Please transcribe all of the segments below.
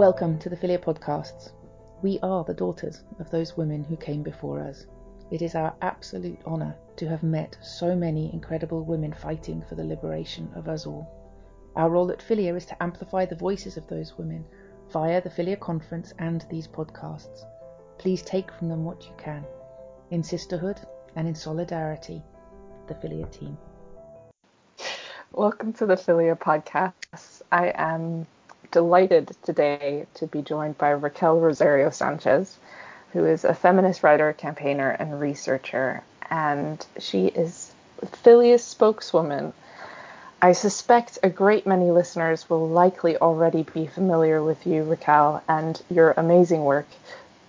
Welcome to the FiLiA Podcasts. We are the daughters of those women who came before us. It is our absolute honour to have met so many incredible women fighting for the liberation of us all. Our role at FiLiA is to amplify the voices of those women via the FiLiA Conference and these podcasts. Please take from them what you can. In sisterhood and in solidarity, the FiLiA team. Welcome to the FiLiA Podcasts. I am delighted today to be joined by Raquel Rosario Sanchez, who is a feminist writer, campaigner, and researcher, and she is FiLiA's spokeswoman. I suspect a great many listeners will likely already be familiar with you, Raquel, and your amazing work.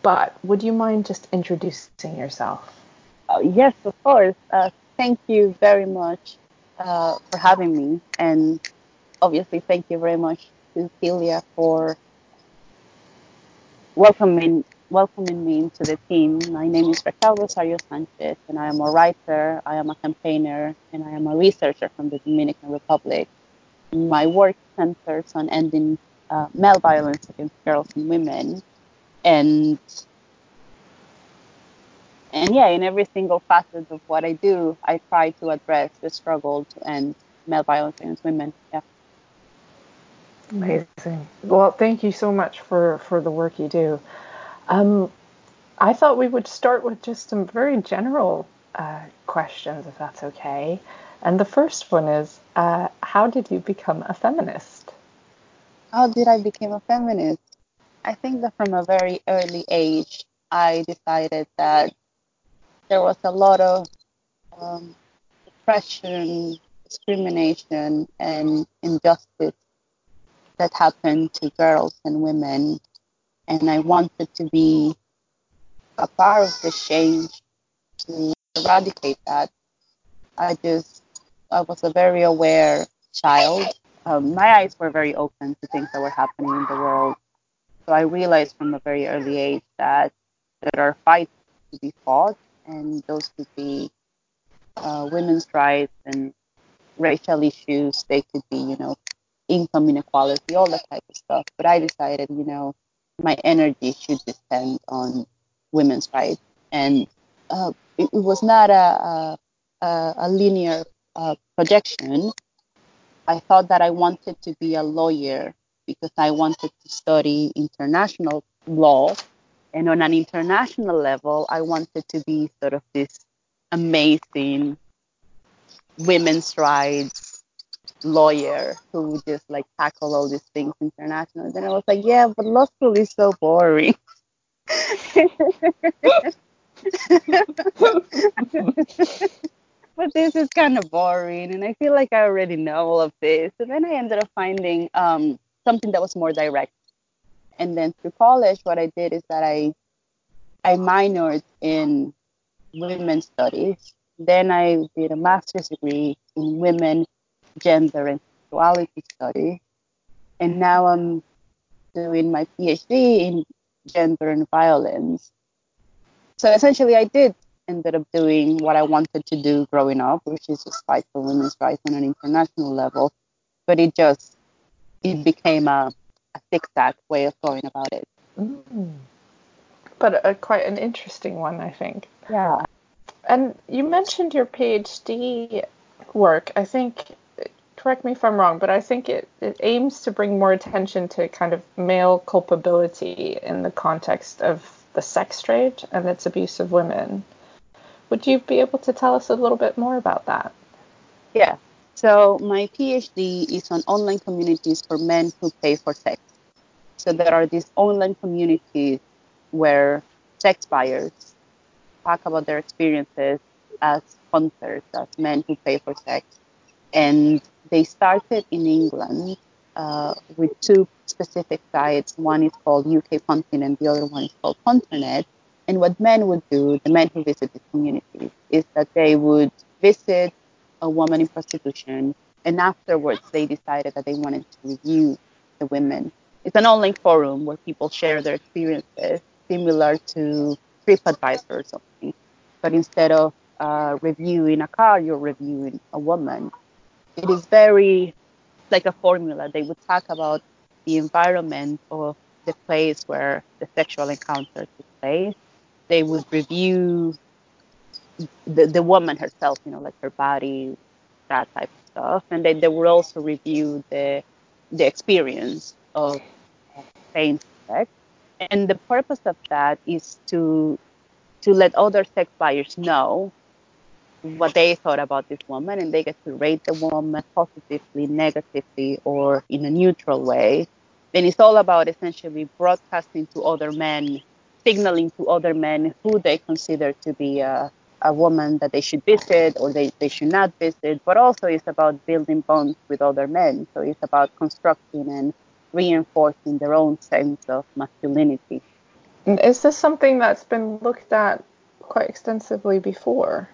But would you mind just introducing yourself? Uh, yes, of course. Uh, thank you very much uh, for having me, and obviously, thank you very much to FiLiA for welcoming welcoming me into the team. My name is Raquel Rosario Sanchez, and I am a writer, I am a campaigner, and I am a researcher from the Dominican Republic. My work centers on ending uh, male violence against girls and women, and and yeah, in every single facet of what I do, I try to address the struggle to end male violence against women. Yeah. Amazing. Well, thank you so much for, for the work you do. Um, I thought we would start with just some very general uh, questions, if that's okay. And the first one is uh, How did you become a feminist? How did I become a feminist? I think that from a very early age, I decided that there was a lot of um, oppression, discrimination, and injustice that happened to girls and women. And I wanted to be a part of the change to eradicate that. I just, I was a very aware child. Um, my eyes were very open to things that were happening in the world. So I realized from a very early age that there are fights to be fought, and those could be uh, women's rights and racial issues. They could be, you know, income inequality, all that type of stuff. But I decided, you know, my energy should depend on women's rights, and uh, it, it, was not a a, a linear uh, projection. I thought that I wanted to be a lawyer because I wanted to study international law, and on an international level, I wanted to be sort of this amazing women's rights lawyer who would just like tackle all these things internationally. Then I was like, yeah, but law school is so boring. but this is kind of boring, and I feel like I already know all of this. And then I ended up finding um, something that was more direct. And then through college, what I did is that I I minored in women's studies. Then I did a master's degree in women gender and sexuality study. And now I'm doing my PhD in gender and violence. So essentially, I did ended up doing what I wanted to do growing up, which is just fight for women's rights on an international level. But it just it became a, a zigzag way of going about it. Mm. But a, quite an interesting one, I think. Yeah. And you mentioned your PhD work. I think correct me if I'm wrong, but I think it, it aims to bring more attention to kind of male culpability in the context of the sex trade and its abuse of women. Would you be able to tell us a little bit more about that? Yeah. So my PhD is on online communities for men who pay for sex. So there are these online communities where sex buyers talk about their experiences as sponsors, as men who pay for sex. And they started in England uh, with two specific sites. One is called UK Punting and the other one is called Punternet. And what men would do, the men who visit these communities, is that they would visit a woman in prostitution and afterwards they decided that they wanted to review the women. It's an online forum where people share their experiences, similar to TripAdvisor or something. But instead of uh, reviewing a car, you're reviewing a woman it is very like a formula. They would talk about the environment of the place where the sexual encounter took place. They would review the, the woman herself, you know, like her body, that type of stuff. And they, they would also review the the experience of same sex. And the purpose of that is to to let other sex buyers know what they thought about this woman and they get to rate the woman positively, negatively, or in a neutral way. Then it's all about essentially broadcasting to other men, signaling to other men who they consider to be a, a woman that they should visit or they, they should not visit, but also it's about building bonds with other men. So it's about constructing and reinforcing their own sense of masculinity. Is this something that's been looked at quite extensively before?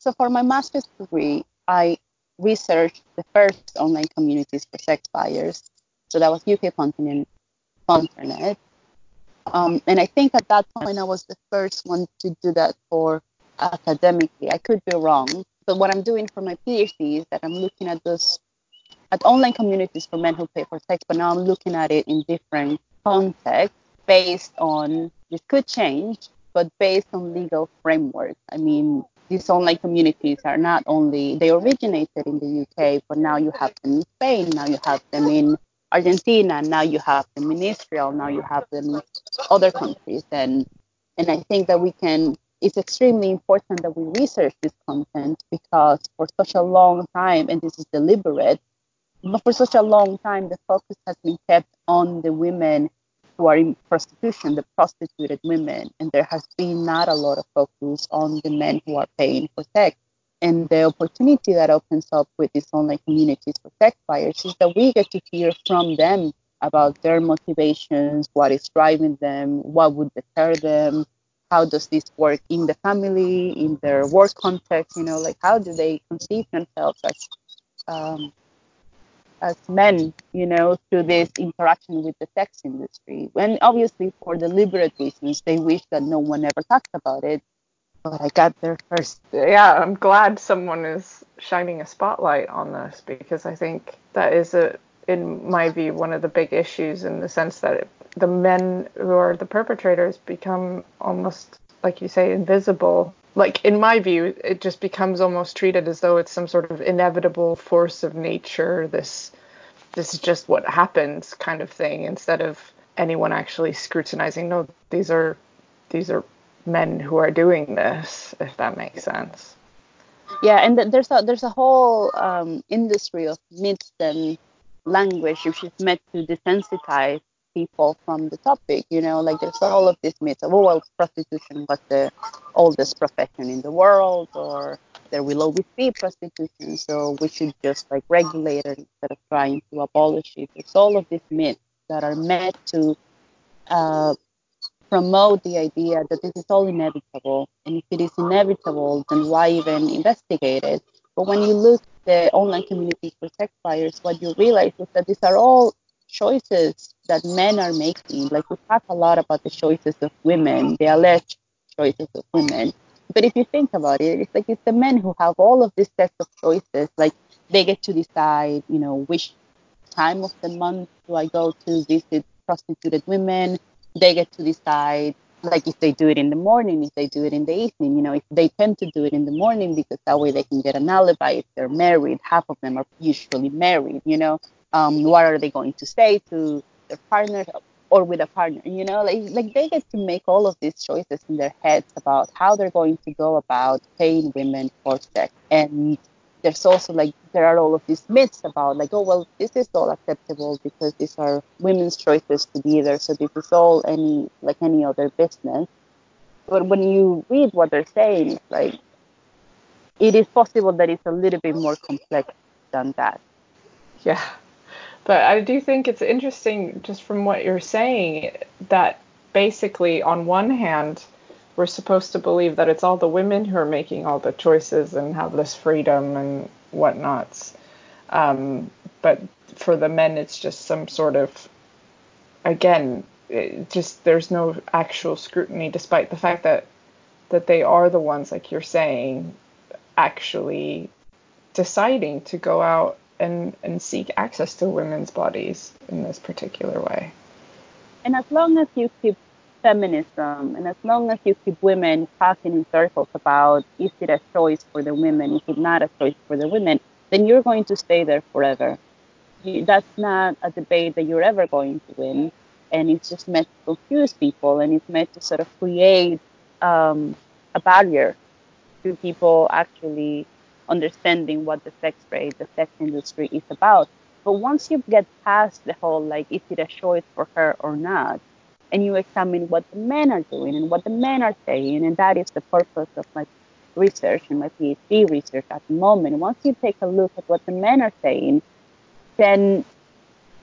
So for my master's degree, I researched the first online communities for sex buyers. So that was UK Punting, Punternet. Um, and I think at that point I was the first one to do that for academically. I could be wrong. But what I'm doing for my PhD is that I'm looking at those at online communities for men who pay for sex, but now I'm looking at it in different contexts based on this could change, but based on legal framework. I mean, these online communities are not only they originated in the UK, but now you have them in Spain, now you have them in Argentina, now you have them in Israel, now you have them in other countries, and and I think that we can. It's extremely important that we research this content because for such a long time, and this is deliberate, but for such a long time, the focus has been kept on the women who are in prostitution, the prostituted women, and there has been not a lot of focus on the men who are paying for sex. And the opportunity that opens up with these online communities for sex buyers is that we get to hear from them about their motivations, what is driving them, what would deter them, how does this work in the family, in their work context, you know, like how do they conceive themselves as um, as men, you know, through this interaction with the sex industry. And obviously, for deliberate reasons, they wish that no one ever talks about it. But I got there first. Yeah, I'm glad someone is shining a spotlight on this because I think that is a, in my view, one of the big issues in the sense that it, the men who are the perpetrators become almost, like you say, invisible like in my view it just becomes almost treated as though it's some sort of inevitable force of nature this this is just what happens kind of thing instead of anyone actually scrutinizing no these are these are men who are doing this if that makes sense. Yeah and there's a there's a whole um, industry of myths and language which is meant to desensitize people from the topic. You know, like there's all of these myths of, oh, well, prostitution was the oldest profession in the world, or there will always be prostitution, so we should just like regulate it instead of trying to abolish it. It's all of these myths that are meant to uh, promote the idea that this is all inevitable, and if it is inevitable, then why even investigate it? But when you look at the online communities for sex buyers, what you realize is that these are all choices that men are making. Like we talk a lot about the choices of women, the alleged choices of women. But if you think about it, it's like it's the men who have all of these sets of choices. Like they get to decide, you know, which time of the month do I go to visit prostituted women. They get to decide like if they do it in the morning, if they do it in the evening, you know, if they tend to do it in the morning because that way they can get an alibi if they're married. Half of them are usually married, you know. Um, what are they going to say to their partner or with a partner? You know, like like they get to make all of these choices in their heads about how they're going to go about paying women for sex. And there's also like there are all of these myths about like oh well this is all acceptable because these are women's choices to be there so this is all any like any other business but when you read what they're saying like it is possible that it's a little bit more complex than that yeah but I do think it's interesting, just from what you're saying, that basically, on one hand, we're supposed to believe that it's all the women who are making all the choices and have this freedom and whatnots. Um, but for the men, it's just some sort of, again, just there's no actual scrutiny, despite the fact that that they are the ones, like you're saying, actually deciding to go out and, and seek access to women's bodies in this particular way. And as long as you keep feminism and as long as you keep women talking in circles about is it a choice for the women, is it not a choice for the women, then you're going to stay there forever. That's not a debate that you're ever going to win. And it's just meant to confuse people and it's meant to sort of create um, a barrier to people actually understanding what the sex trade, the sex industry is about. But once you get past the whole like, is it a choice for her or not? And you examine what the men are doing and what the men are saying, and that is the purpose of my research and my PhD research at the moment. Once you take a look at what the men are saying, then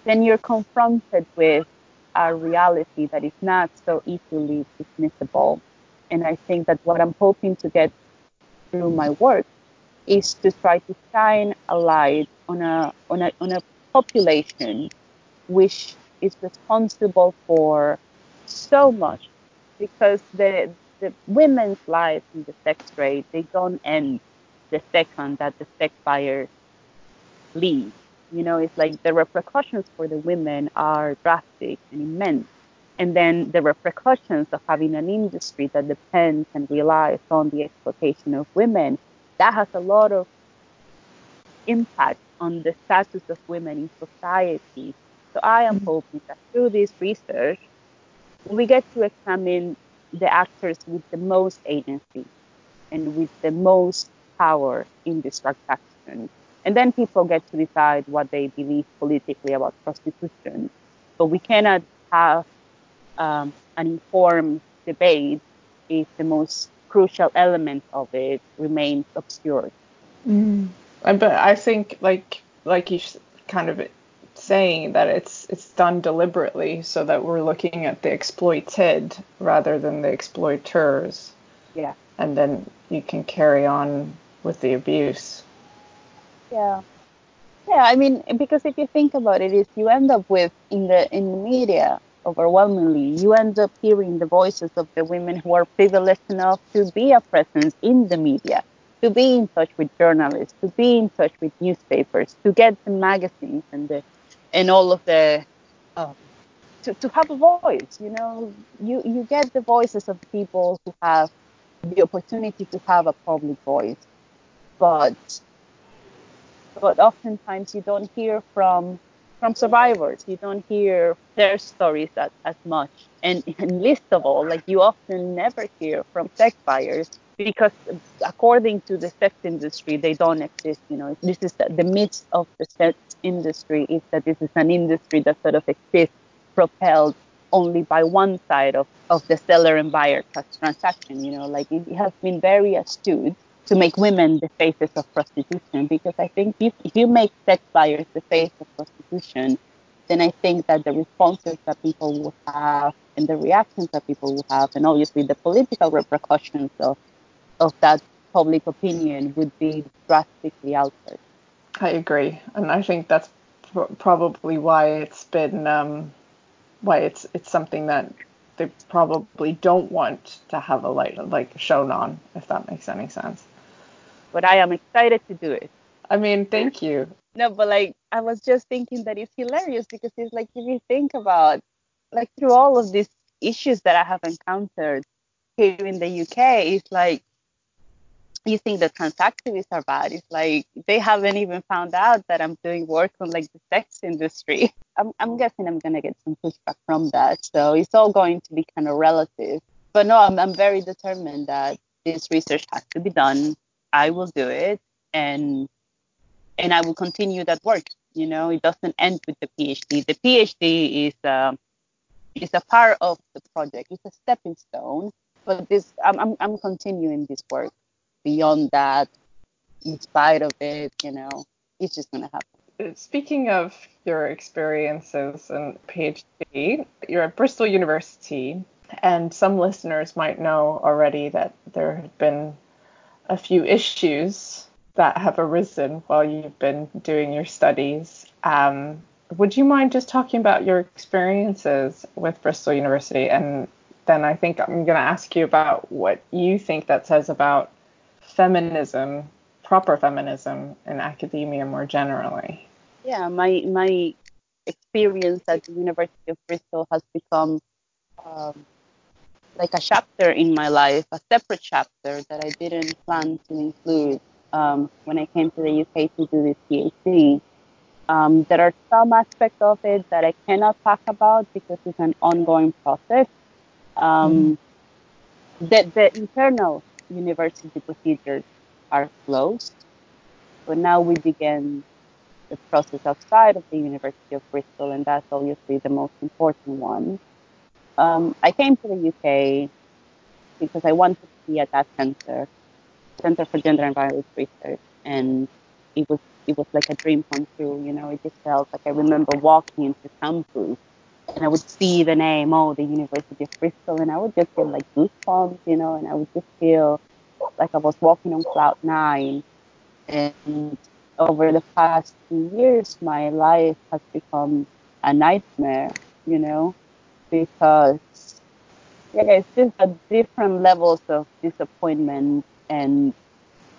then you're confronted with a reality that is not so easily dismissible. And I think that what I'm hoping to get through my work is to try to shine a light on a on a on a population which is responsible for so much because the the women's lives in the sex trade they don't end the second that the sex buyers leave. You know, it's like the repercussions for the women are drastic and immense. And then the repercussions of having an industry that depends and relies on the exploitation of women, that has a lot of impact on the status of women in society. So I am hoping that through this research, we get to examine the actors with the most agency and with the most power in this transaction. And then people get to decide what they believe politically about prostitution. But we cannot have um, an informed debate if the most crucial element of it remains obscured. Mm. But I think, like, like you kind of saying that it's it's done deliberately so that we're looking at the exploited rather than the exploiters. Yeah. And then you can carry on with the abuse. Yeah. Yeah, I mean, because if you think about it, is you end up with in the in the media overwhelmingly, you end up hearing the voices of the women who are privileged enough to be a presence in the media, to be in touch with journalists, to be in touch with newspapers, to get the magazines and the and all of the um, to, to have a voice. You know, you you get the voices of people who have the opportunity to have a public voice, but but oftentimes you don't hear from from survivors. You don't hear their stories as, as much. And, and least of all, like you often never hear from sex buyers because according to the sex industry, they don't exist. You know, this is the, the myth of the sex industry is that this is an industry that sort of exists propelled only by one side of, of the seller and buyer transaction. You know, like it has been very astute to make women the faces of prostitution because I think if, if you make sex buyers the face of prostitution, then I think that the responses that people will have and the reactions that people will have, and obviously the political repercussions of, of that public opinion would be drastically altered. I agree, and I think that's pr- probably why it's been um, why it's it's something that they probably don't want to have a light like shown on, if that makes any sense but I am excited to do it. I mean, thank you. No, but like I was just thinking that it's hilarious because it's like if you think about like through all of these issues that I have encountered here in the UK, it's like you think the trans activists are bad. It's like they haven't even found out that I'm doing work on like the sex industry. I'm, I'm guessing I'm gonna get some pushback from that. So it's all going to be kind of relative. But no, I'm, I'm very determined that this research has to be done. I will do it and and I will continue that work. You know, it doesn't end with the PhD. The PhD is uh, is a part of the project. It's a stepping stone. But this, I'm, I'm, I'm continuing this work beyond that. In spite of it, you know, it's just gonna happen. Speaking of your experiences and PhD, you're at Bristol University, and some listeners might know already that there have been a few issues that have arisen while you've been doing your studies. Um, would you mind just talking about your experiences with Bristol University? And then I think I'm going to ask you about what you think that says about feminism, proper feminism in academia more generally. Yeah, my my experience at the University of Bristol has become um, like a chapter in my life, a separate chapter that I didn't plan to include um, when I came to the UK to do this PhD. Um, there are some aspects of it that I cannot talk about because it's an ongoing process. Um, mm. the, the internal university procedures are closed, but now we begin the process outside of the University of Bristol, and that's obviously the most important one. Um, I came to the UK because I wanted to be at that center, Center for Gender and Violence Research, and it was it was like a dream come true. You know, it just felt like I remember walking into campus and I would see the name, oh, the University of Bristol, and I would just feel like goosebumps, you know, and I would just feel like I was walking on cloud nine. And over the past two years, my life has become a nightmare, you know, because yeah, it's just a different levels of disappointment and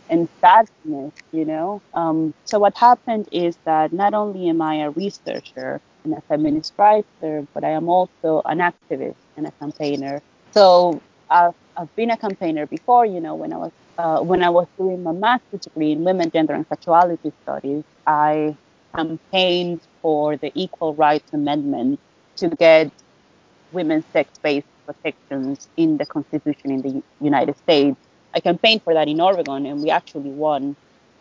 and sadness, you know. Um, so what happened is that not only am I a researcher and a feminist writer, but I am also an activist and a campaigner. So I've, I've been a campaigner before, you know, when I was uh, when I was doing my master's degree in women, gender, and sexuality studies, I campaigned for the Equal Rights Amendment to get women's sex-based protections in the Constitution in the United States. I campaigned for that in Oregon, and we actually won.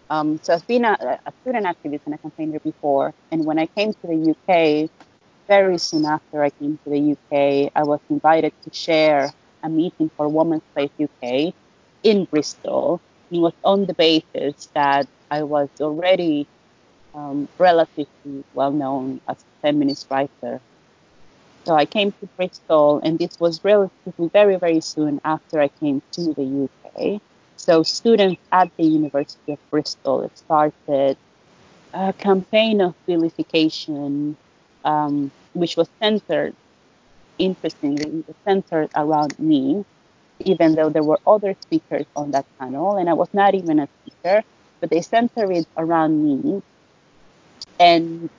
Um, so I've been a, a, student activist and a campaigner before, and when I came to the UK, very soon after I came to the UK, I was invited to share a meeting for Women's Place UK in Bristol. It was on the basis that I was already um, relatively well known as a feminist writer so I came to Bristol, and this was relatively very, very soon after I came to the UK. So students at the University of Bristol started a campaign of vilification, um, which was centered, interestingly, centered around me, even though there were other speakers on that panel, and I was not even a speaker, but they centered it around me. And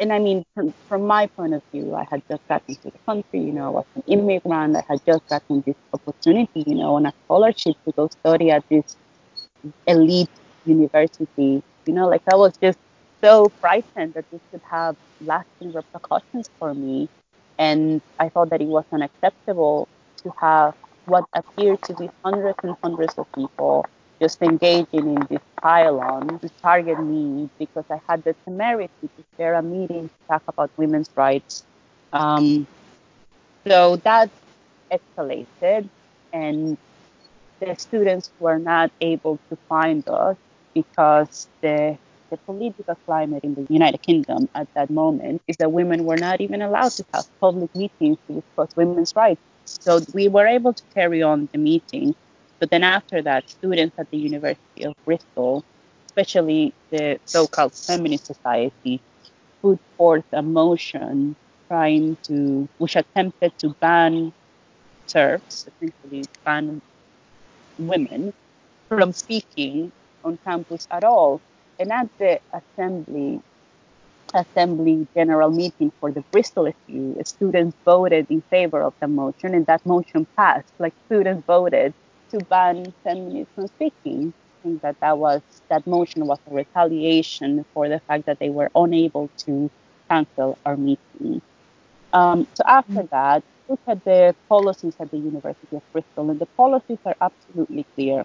and I mean, from, from my point of view, I had just gotten to the country, you know, I was an immigrant. I had just gotten this opportunity, you know, on a scholarship to go study at this elite university. You know, like I was just so frightened that this could have lasting repercussions for me. And I thought that it was unacceptable to have what appeared to be hundreds and hundreds of people just engaging in this pile-on to target me because I had the temerity to share a meeting to talk about women's rights. Um, so that escalated, and the students were not able to find us because the the political climate in the United Kingdom at that moment is that women were not even allowed to have public meetings to discuss women's rights. So we were able to carry on the meeting but then after that, students at the University of Bristol, especially the so-called Feminist Society, put forth a motion trying to, which attempted to ban TERFs, essentially ban women from speaking on campus at all. And at the assembly, assembly general meeting for the Bristol SU, students voted in favor of the motion, and that motion passed. Like students voted to ban feminists from speaking. I think that that was that motion was a retaliation for the fact that they were unable to cancel our meeting. Um, so after that, look at the policies at the University of Bristol, and the policies are absolutely clear.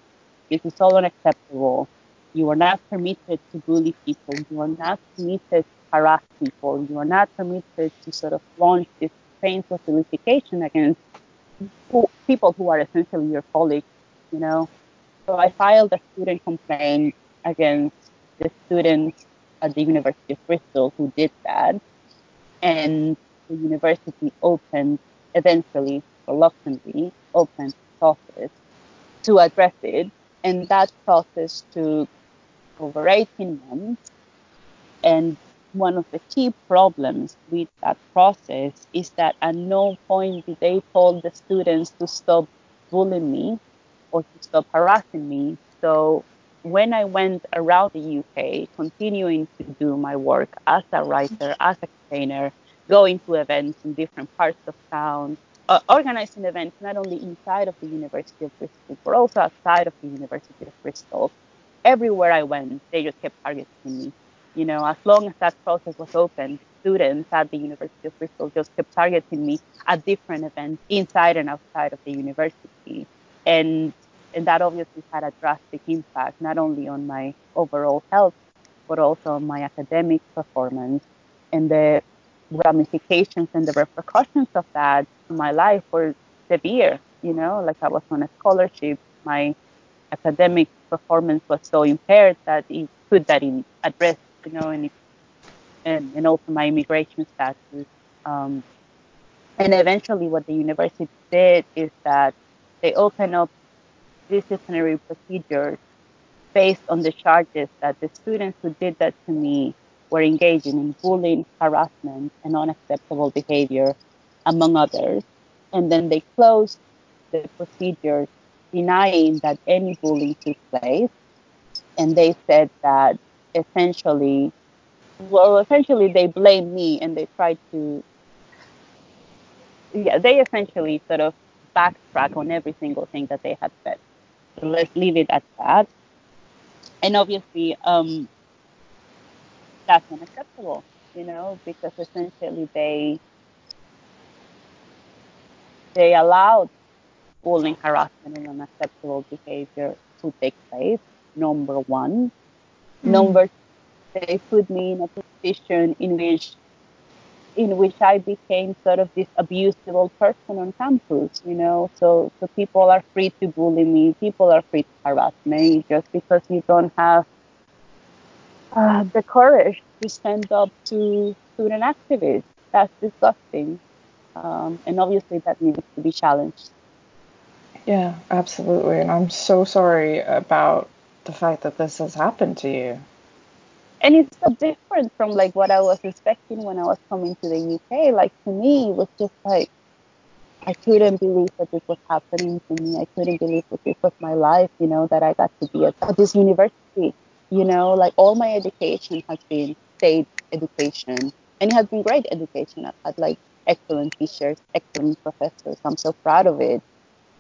This is all unacceptable. You are not permitted to bully people. You are not permitted to harass people. You are not permitted to sort of launch this painful vilification against people who are essentially your colleagues you know. So I filed a student complaint against the students at the University of Bristol who did that. And the university opened, eventually, reluctantly, opened office to address it. And that process took over 18 months. And one of the key problems with that process is that at no point did they told the students to stop bullying me or to stop harassing me. So when I went around the UK, continuing to do my work as a writer, as a campaigner, going to events in different parts of town, uh, organizing events not only inside of the University of Bristol, but also outside of the University of Bristol. Everywhere I went, they just kept targeting me. You know, as long as that process was open, students at the University of Bristol just kept targeting me at different events inside and outside of the university. And and that obviously had a drastic impact not only on my overall health, but also on my academic performance. And the ramifications and the repercussions of that in my life were severe. You know, like I was on a scholarship, my academic performance was so impaired that it put that in at risk. You know, and it, and, and also my immigration status. Um, and eventually, what the university did is that they opened up disciplinary procedures based on the charges that the students who did that to me were engaging in bullying, harassment, and unacceptable behavior, among others. And then they closed the procedures denying that any bullying took place. And they said that essentially, well, essentially they blamed me and they tried to, yeah, they essentially sort of backtrack on every single thing that they had said. So let's leave it at that. And obviously, um, that's unacceptable, you know, because essentially they they allowed bullying, harassment, and unacceptable behavior to take place. Number one. Mm. Number, they put me in a position in which in which I became sort of this abusable person on campus, you know. So so people are free to bully me, people are free to harass me just because you don't have uh, the courage to stand up to student activists. That's disgusting, um, and obviously that needs to be challenged. Yeah, absolutely, and I'm so sorry about the fact that this has happened to you and it's so different from like what I was expecting when I was coming to the UK. Like to me, it was just like I couldn't believe that this was happening to me. I couldn't believe that this was my life. You know that I got to be at, at this university. You know, like all my education has been state education, and it has been great education. I've had like excellent teachers, excellent professors. I'm so proud of it.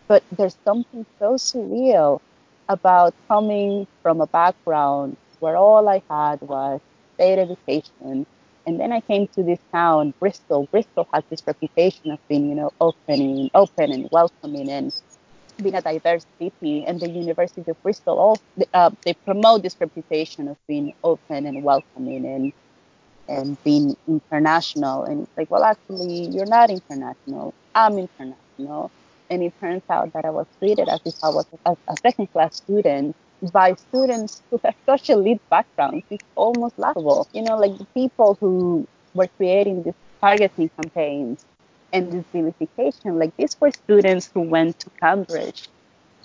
But there's something so surreal about coming from a background where all I had was state education. And then I came to this town, Bristol. Bristol has this reputation of being, you know, opening, open and welcoming and being a diverse city. And the University of Bristol, also, uh, they promote this reputation of being open and welcoming and and being international. And it's like, well, actually, you're not international. I'm international. And it turns out that I was treated as if I was a, a second class student by students who have such elite backgrounds. It's almost laughable. You know, like the people who were creating these targeting campaigns and this vilification, like these were students who went to Cambridge.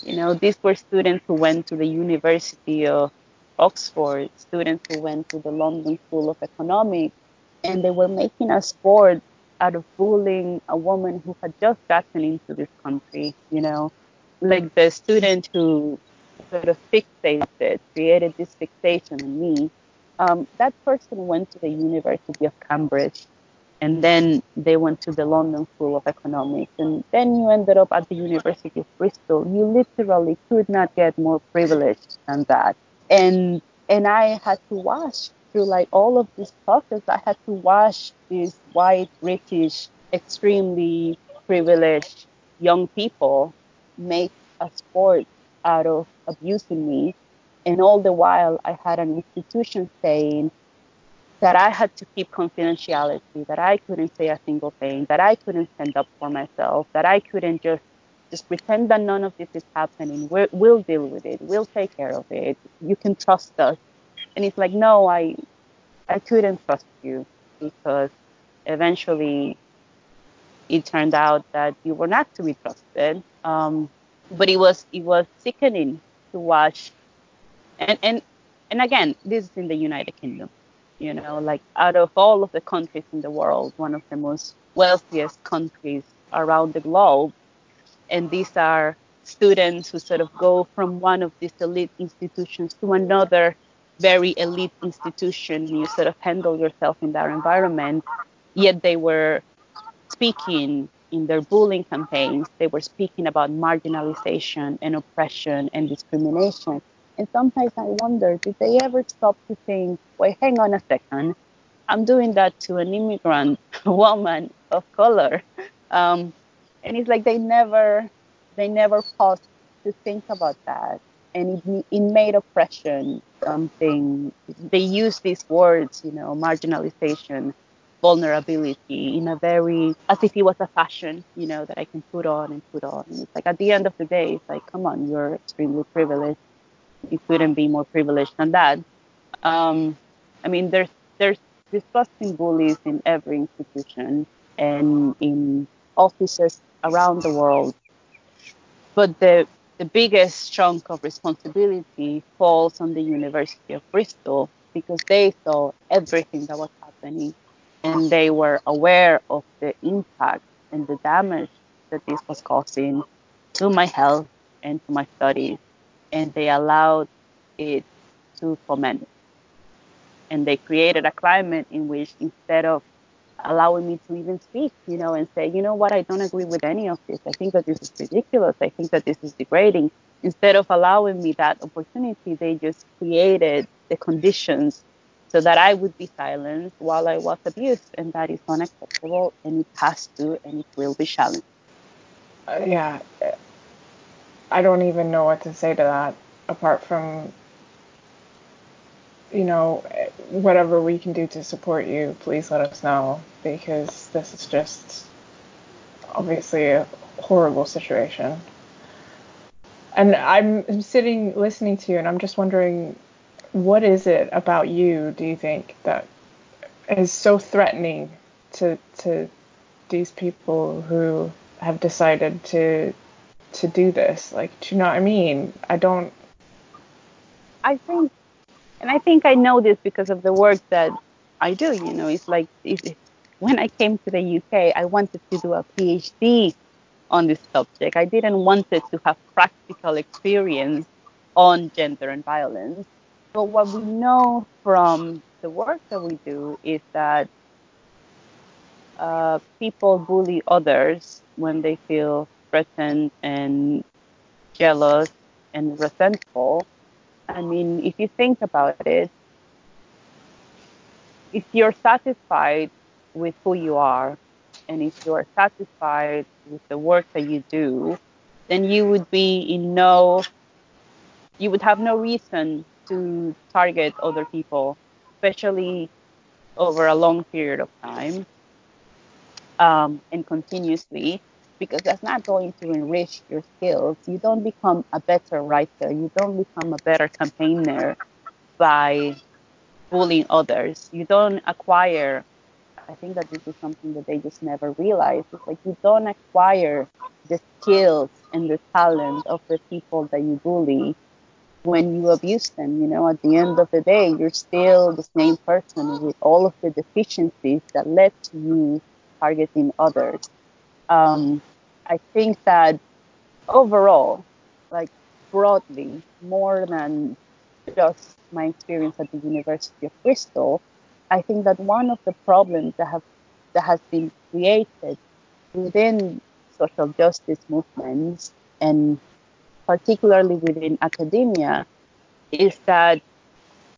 You know, these were students who went to the University of Oxford, students who went to the London School of Economics, and they were making a sport out of bullying a woman who had just gotten into this country, you know. Like the student who sort of fixated, created this fixation in me, um, that person went to the University of Cambridge and then they went to the London School of Economics, and then you ended up at the University of Bristol. You literally could not get more privileged than that. And and I had to watch through like all of this process. I had to watch these white, British, extremely privileged young people make a sport out of abusing me. And all the while, I had an institution saying that I had to keep confidentiality, that I couldn't say a single thing, that I couldn't stand up for myself, that I couldn't just just pretend that none of this is happening. we will deal with it. We'll take care of it. You can trust us. And it's like, no, I I couldn't trust you because eventually it turned out that you were not to be trusted. Um, but it was it was sickening to watch and and and again this is in the united kingdom you know like out of all of the countries in the world one of the most wealthiest countries around the globe and these are students who sort of go from one of these elite institutions to another very elite institution. You sort of handle yourself in that environment. Yet they were speaking in their bullying campaigns, they were speaking about marginalization and oppression and discrimination. And sometimes I wonder, did they ever stop to think, wait, hang on a second, I'm doing that to an immigrant woman of color. Um, and it's like they never, they never paused to think about that. And it, it made oppression something, they use these words, you know, marginalization, vulnerability in a very as if it was a fashion, you know, that I can put on and put on. And it's like at the end of the day, it's like, come on, you're extremely privileged. You couldn't be more privileged than that. Um, I mean, there's there's disgusting bullies in every institution and in offices around the world. But the the biggest chunk of responsibility falls on the University of Bristol because they saw everything that was happening and they were aware of the impact and the damage that this was causing to my health and to my studies, and they allowed it to foment. And they created a climate in which instead of allowing me to even speak, you know, and say, you know what, I don't agree with any of this. I think that this is ridiculous. I think that this is degrading. Instead of allowing me that opportunity, they just created the conditions so that I would be silenced while I was abused, and that is unacceptable, and it has to and it will be challenged. Uh, yeah, I don't even know what to say to that, apart from, you know, whatever we can do to support you, please let us know, because this is just obviously a horrible situation. And I'm sitting listening to you, and I'm just wondering what is it about you do you think that is so threatening to to these people who have decided to to do this? Like do you know what i mean? I don't i think and i think i know this because of the work that i do you know it's like it's, when i came to the uk i wanted to do a phd on this subject. I didn't want it to have practical experience on gender and violence but what we know from the work that we do is that uh, people bully others when they feel threatened and jealous and resentful. I mean, if you think about it, if you're satisfied with who you are and if you are satisfied with the work that you do, then you would be in no, you would have no reason to target other people, especially over a long period of time um, and continuously, because that's not going to enrich your skills. You don't become a better writer, you don't become a better campaigner by bullying others. You don't acquire. I think that this is something that they just never realize. It's like you don't acquire the skills and the talent of the people that you bully when you abuse them. You know, at the end of the day, you're still the same person with all of the deficiencies that led to you targeting others. Um, I think that overall, like broadly, more than just my experience at the University of Bristol, I think that one of the problems that have that has been created within social justice movements and particularly within academia, is that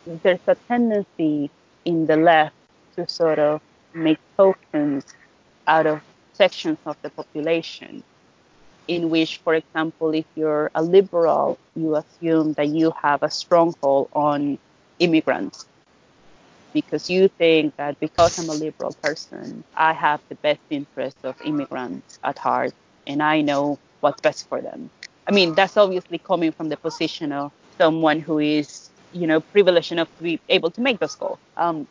there's a tendency in the left to sort of make tokens out of sections of the population in which, for example, if you're a liberal, you assume that you have a stronghold on immigrants because you think that because I'm a liberal person, I have the best interests of immigrants at heart and I know what's best for them. I mean, that's obviously coming from the position of someone who is, you know, privileged enough to be able to make those calls. Um,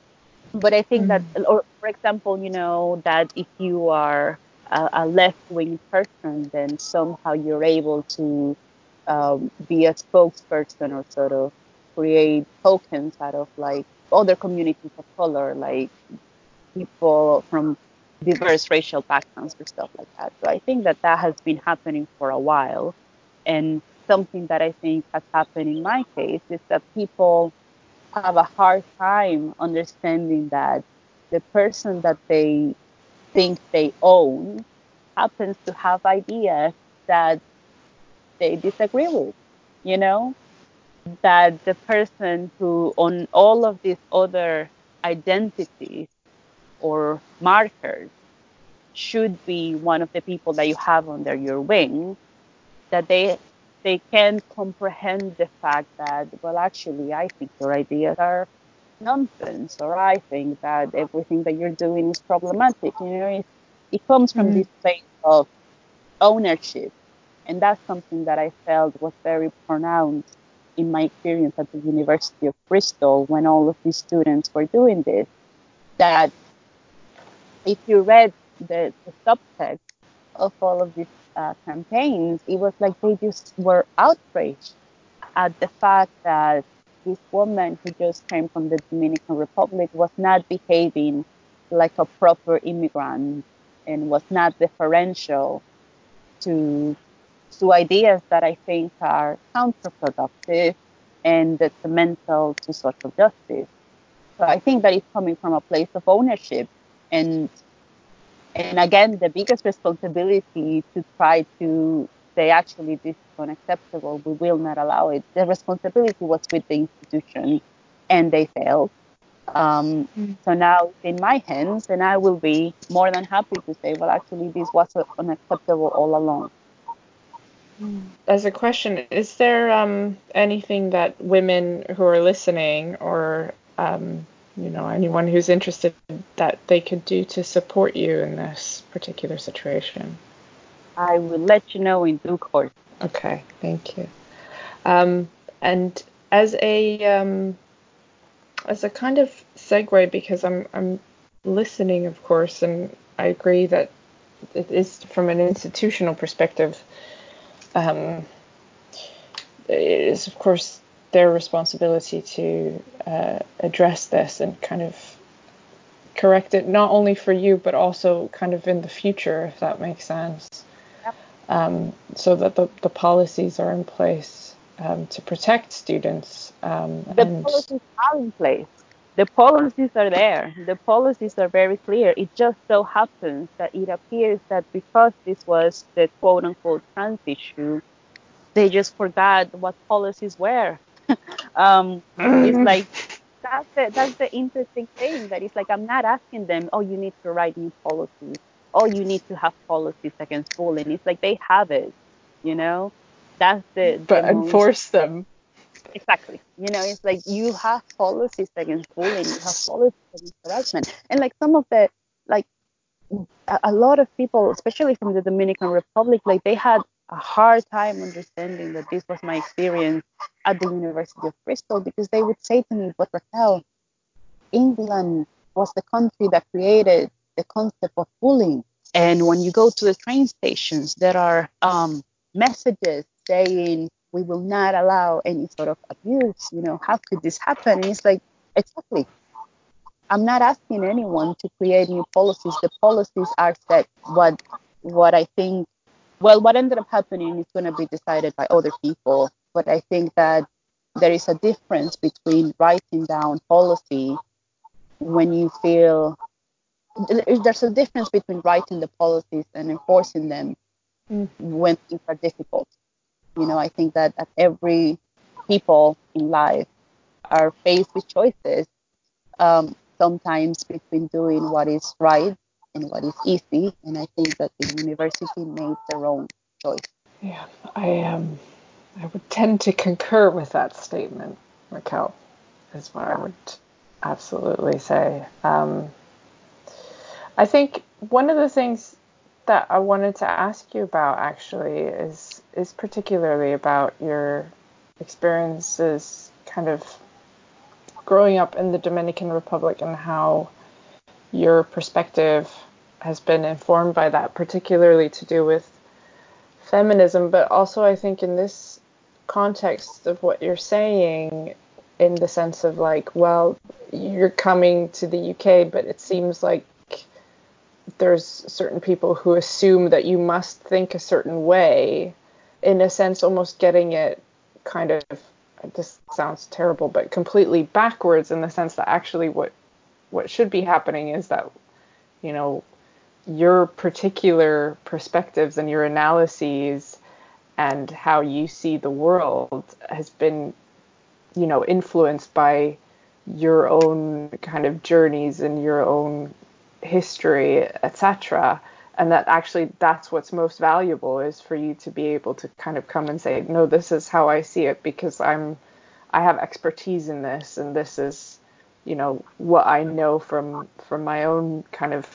but I think mm-hmm. that, or for example, you know, that if you are a, a left-wing person, then somehow you're able to um, be a spokesperson or sort of create tokens out of like other communities of color, like people from diverse racial backgrounds or stuff like that. So I think that that has been happening for a while. And something that I think has happened in my case is that people have a hard time understanding that the person that they think they own happens to have ideas that they disagree with, you know? That the person who, on all of these other identities or markers, should be one of the people that you have under your wing, that they they can comprehend the fact that, well, actually, I think your ideas are nonsense, or I think that everything that you're doing is problematic. You know, it, it comes from mm. this place of ownership. And that's something that I felt was very pronounced in my experience at the University of Bristol when all of these students were doing this. That if you read the, the subtext of all of these uh, campaigns, it was like they just were outraged at the fact that this woman who just came from the Dominican Republic was not behaving like a proper immigrant and was not deferential to to ideas that I think are counterproductive and detrimental to social justice. So I think that it's coming from a place of ownership and and again, the biggest responsibility to try to say, actually, this is unacceptable, we will not allow it. The responsibility was with the institution, and they failed. Um, mm. So now it's in my hands, and I will be more than happy to say, well, actually, this was unacceptable all along. Mm. As a question, is there um, anything that women who are listening or um, you know anyone who's interested that they could do to support you in this particular situation? I will let you know in due course. Okay, thank you. Um, and as a um, as a kind of segue, because I'm I'm listening, of course, and I agree that it is from an institutional perspective. Um, it is of course their responsibility to uh, address this and kind of correct it not only for you but also kind of in the future if that makes sense. Yep. um, so that the, the policies are in place um, to protect students um, the and... policies are in place. The policies are there. The policies are very clear. It just so happens that it appears that because this was the quote unquote trans issue they just forgot what policies were um, it's like that's the, that's the interesting thing that it's like I'm not asking them, oh, you need to write new policies. Oh, you need to have policies against bullying. It's like they have it, you know. That's the, the but enforce them. Exactly. You know, it's like you have policies against bullying, you have policies against harassment, and like some of the like a lot of people, especially from the Dominican Republic, like they had a hard time understanding that this was my experience at the University of Bristol because they would say to me, But Raquel, England was the country that created the concept of bullying. And when you go to the train stations, there are um, messages saying we will not allow any sort of abuse. You know, how could this happen? And it's like, exactly. I'm not asking anyone to create new policies. The policies are set. What what I think well, what ended up happening is going to be decided by other people. But I think that there is a difference between writing down policy when you feel there's a difference between writing the policies and enforcing them mm. when things are difficult. You know, I think that at every people in life are faced with choices, um, sometimes between doing what is right and what is easy. And I think that the university made their own choice. Yeah, I um, I would tend to concur with that statement, Raquel. Is what I would absolutely say. Um, I think one of the things that I wanted to ask you about actually is is particularly about your experiences kind of growing up in the Dominican Republic and how your perspective has been informed by that, particularly to do with feminism, but also I think in this context of what you're saying, in the sense of like, well, you're coming to the UK, but it seems like there's certain people who assume that you must think a certain way in a sense, almost getting it kind of this sounds terrible, but completely backwards in the sense that actually what what should be happening is that you know your particular perspectives and your analyses and how you see the world has been you know influenced by your own kind of journeys and your own history etc and that actually that's what's most valuable is for you to be able to kind of come and say no this is how i see it because i'm i have expertise in this and this is you know what i know from from my own kind of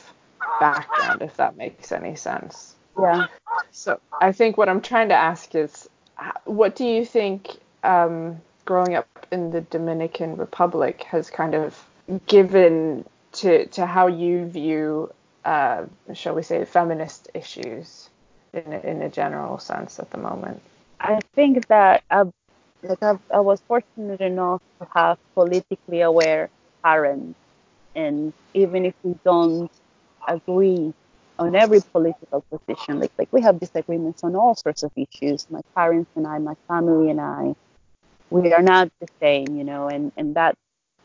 background if that makes any sense yeah so i think what i'm trying to ask is what do you think um, growing up in the dominican republic has kind of given to to how you view uh, shall we say, feminist issues in a, in a general sense at the moment? I think that I, like i I was fortunate enough to have politically aware parents, and even if we don't agree on every political position, like like we have disagreements on all sorts of issues. My parents and I, my family and I, we are not the same, you know, and and that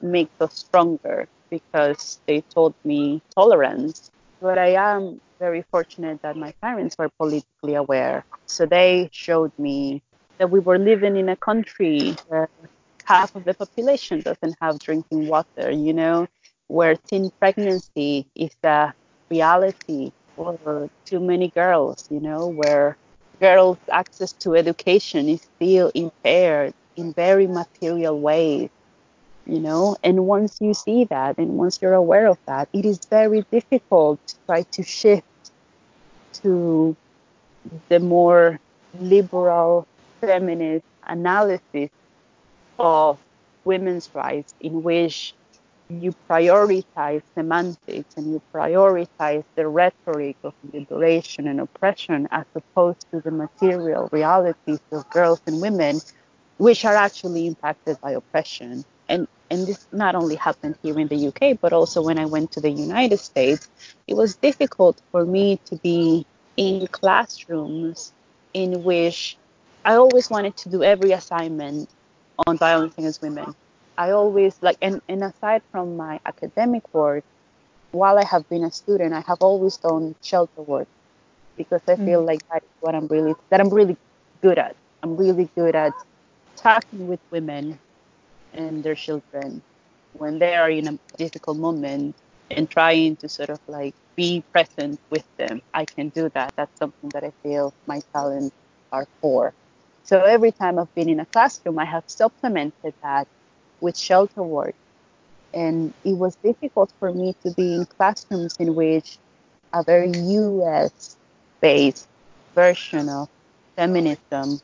makes us stronger because they taught me tolerance but I am very fortunate that my parents were politically aware. So they showed me that we were living in a country where half of the population doesn't have drinking water, you know, where teen pregnancy is a reality for too many girls, you know, where girls' access to education is still impaired in very material ways you know. And once you see that and once you're aware of that it is very difficult to try to shift to the more liberal feminist analysis of women's rights in which you prioritize semantics and you prioritize the rhetoric of liberation and oppression as opposed to the material realities of girls and women which are actually impacted by oppression. And and this not only happened here in the UK, but also when I went to the United States, it was difficult for me to be in classrooms in which I always wanted to do every assignment on violence against women. I always like, and, and aside from my academic work, while I have been a student, I have always done shelter work because I feel mm. like that is what I'm really that I'm really good at. I'm really good at talking with women and their children when they are in a difficult moment and trying to sort of like be present with them. I can do that. That's something that I feel my talents are for. So every time I've been in a classroom, I have supplemented that with shelter work. And it was difficult for me to be in classrooms in which a very US based version of feminism,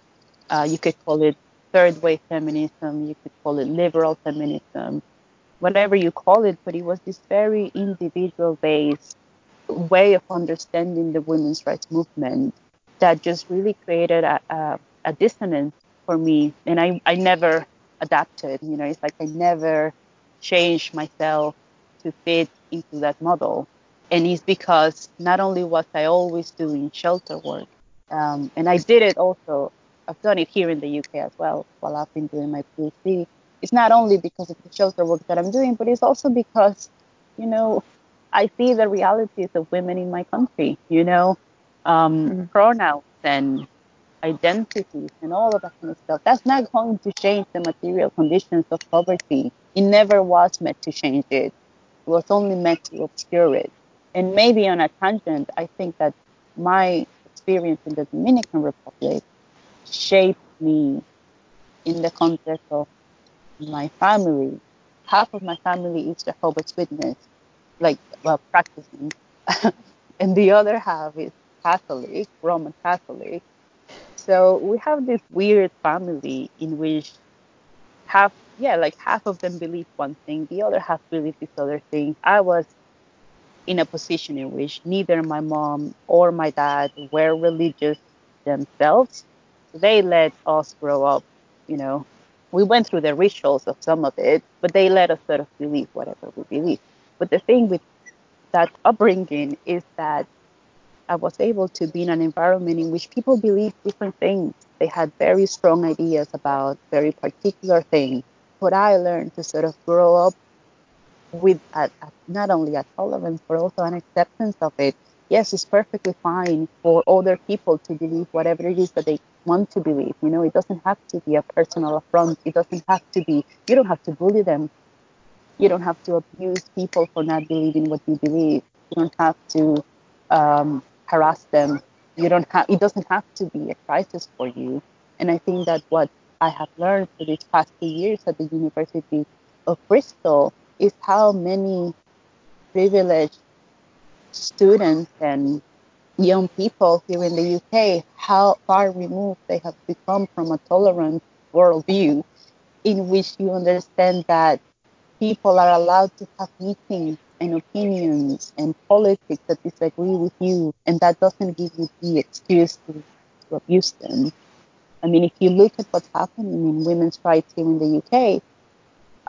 uh, you could call it third wave feminism, you could call it liberal feminism, whatever you call it, but it was this very individual based way of understanding the women's rights movement that just really created a, a, a dissonance for me. And I, I never adapted, you know, it's like I never changed myself to fit into that model. And it's because not only was I always doing shelter work, um, and I did it also I've done it here in the UK as well while I've been doing my PhD. It's not only because of the shelter work that I'm doing, but it's also because, you know, I see the realities of women in my country, you know, um, mm-hmm. pronouns and identities and all of that kind of stuff. That's not going to change the material conditions of poverty. It never was meant to change it. It was only meant to obscure it. And maybe on a tangent, I think that my experience in the Dominican Republic shaped me in the context of my family. Half of my family is Jehovah's Witness, like well, practicing, and the other half is Catholic, Roman Catholic. So we have this weird family in which half, yeah, like half of them believe one thing, the other half believe this other thing. I was in a position in which neither my mom or my dad were religious themselves, they let us grow up, you know. We went through the rituals of some of it, but they let us sort of believe whatever we believe. But the thing with that upbringing is that I was able to be in an environment in which people believe different things. They had very strong ideas about very particular things. But I learned to sort of grow up with a, a, not only a tolerance but also an acceptance of it. Yes, it's perfectly fine for other people to believe whatever it is that they want to believe. You know, it doesn't have to be a personal affront. It doesn't have to be. You don't have to bully them. You don't have to abuse people for not believing what you believe. You don't have to um, harass them. You don't have. It doesn't have to be a crisis for you. And I think that what I have learned for these past two years at the University of Bristol is how many privileged students and young people here in the UK, how far removed they have become from a tolerant worldview in which you understand that people are allowed to have meetings and opinions and politics that disagree with you, and that doesn't give you the excuse to, to abuse them. I mean, if you look at what's happening in women's rights here in the UK,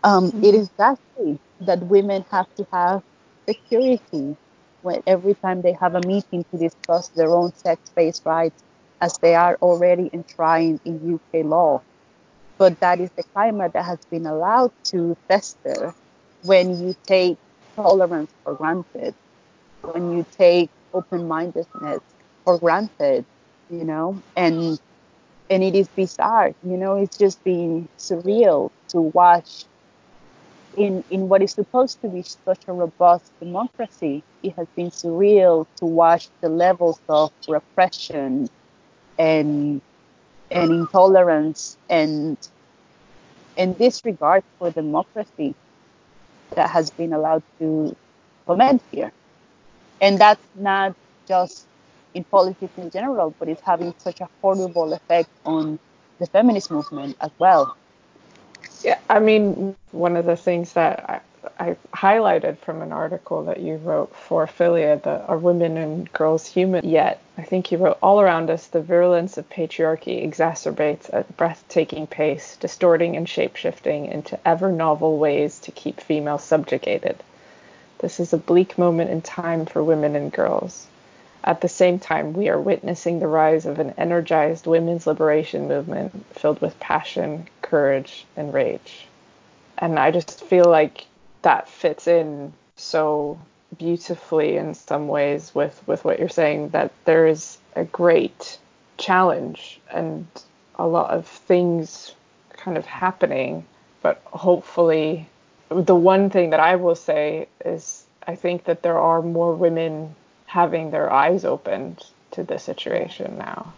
um, mm-hmm. it is ghastly that women have to have security when every time they have a meeting to discuss their own sex-based rights, as they are already enshrined in UK law. But that is the climate that has been allowed to fester when you take tolerance for granted, when you take open-mindedness for granted, you know, and and it is bizarre, you know, it's just been surreal to watch in, in what is supposed to be such a robust democracy, it has been surreal to watch the levels of repression and and intolerance and and disregard for democracy that has been allowed to comment here. And that's not just in politics in general, but it's having such a horrible effect on the feminist movement as well. Yeah, I mean, one of the things that I, highlighted from an article that you wrote for FiLiA, the Are Women and Girls Human Yet? I think you wrote, All around us, the virulence of patriarchy exacerbates at breathtaking pace, distorting and shapeshifting into ever novel ways to keep females subjugated. This is a bleak moment in time for women and girls. At the same time, we are witnessing the rise of an energized women's liberation movement filled with passion, courage, and rage. And I just feel like that fits in so beautifully in some ways with, with what you're saying that there is a great challenge and a lot of things kind of happening, but hopefully the one thing that I will say is I think that there are more women having their eyes opened to the situation now.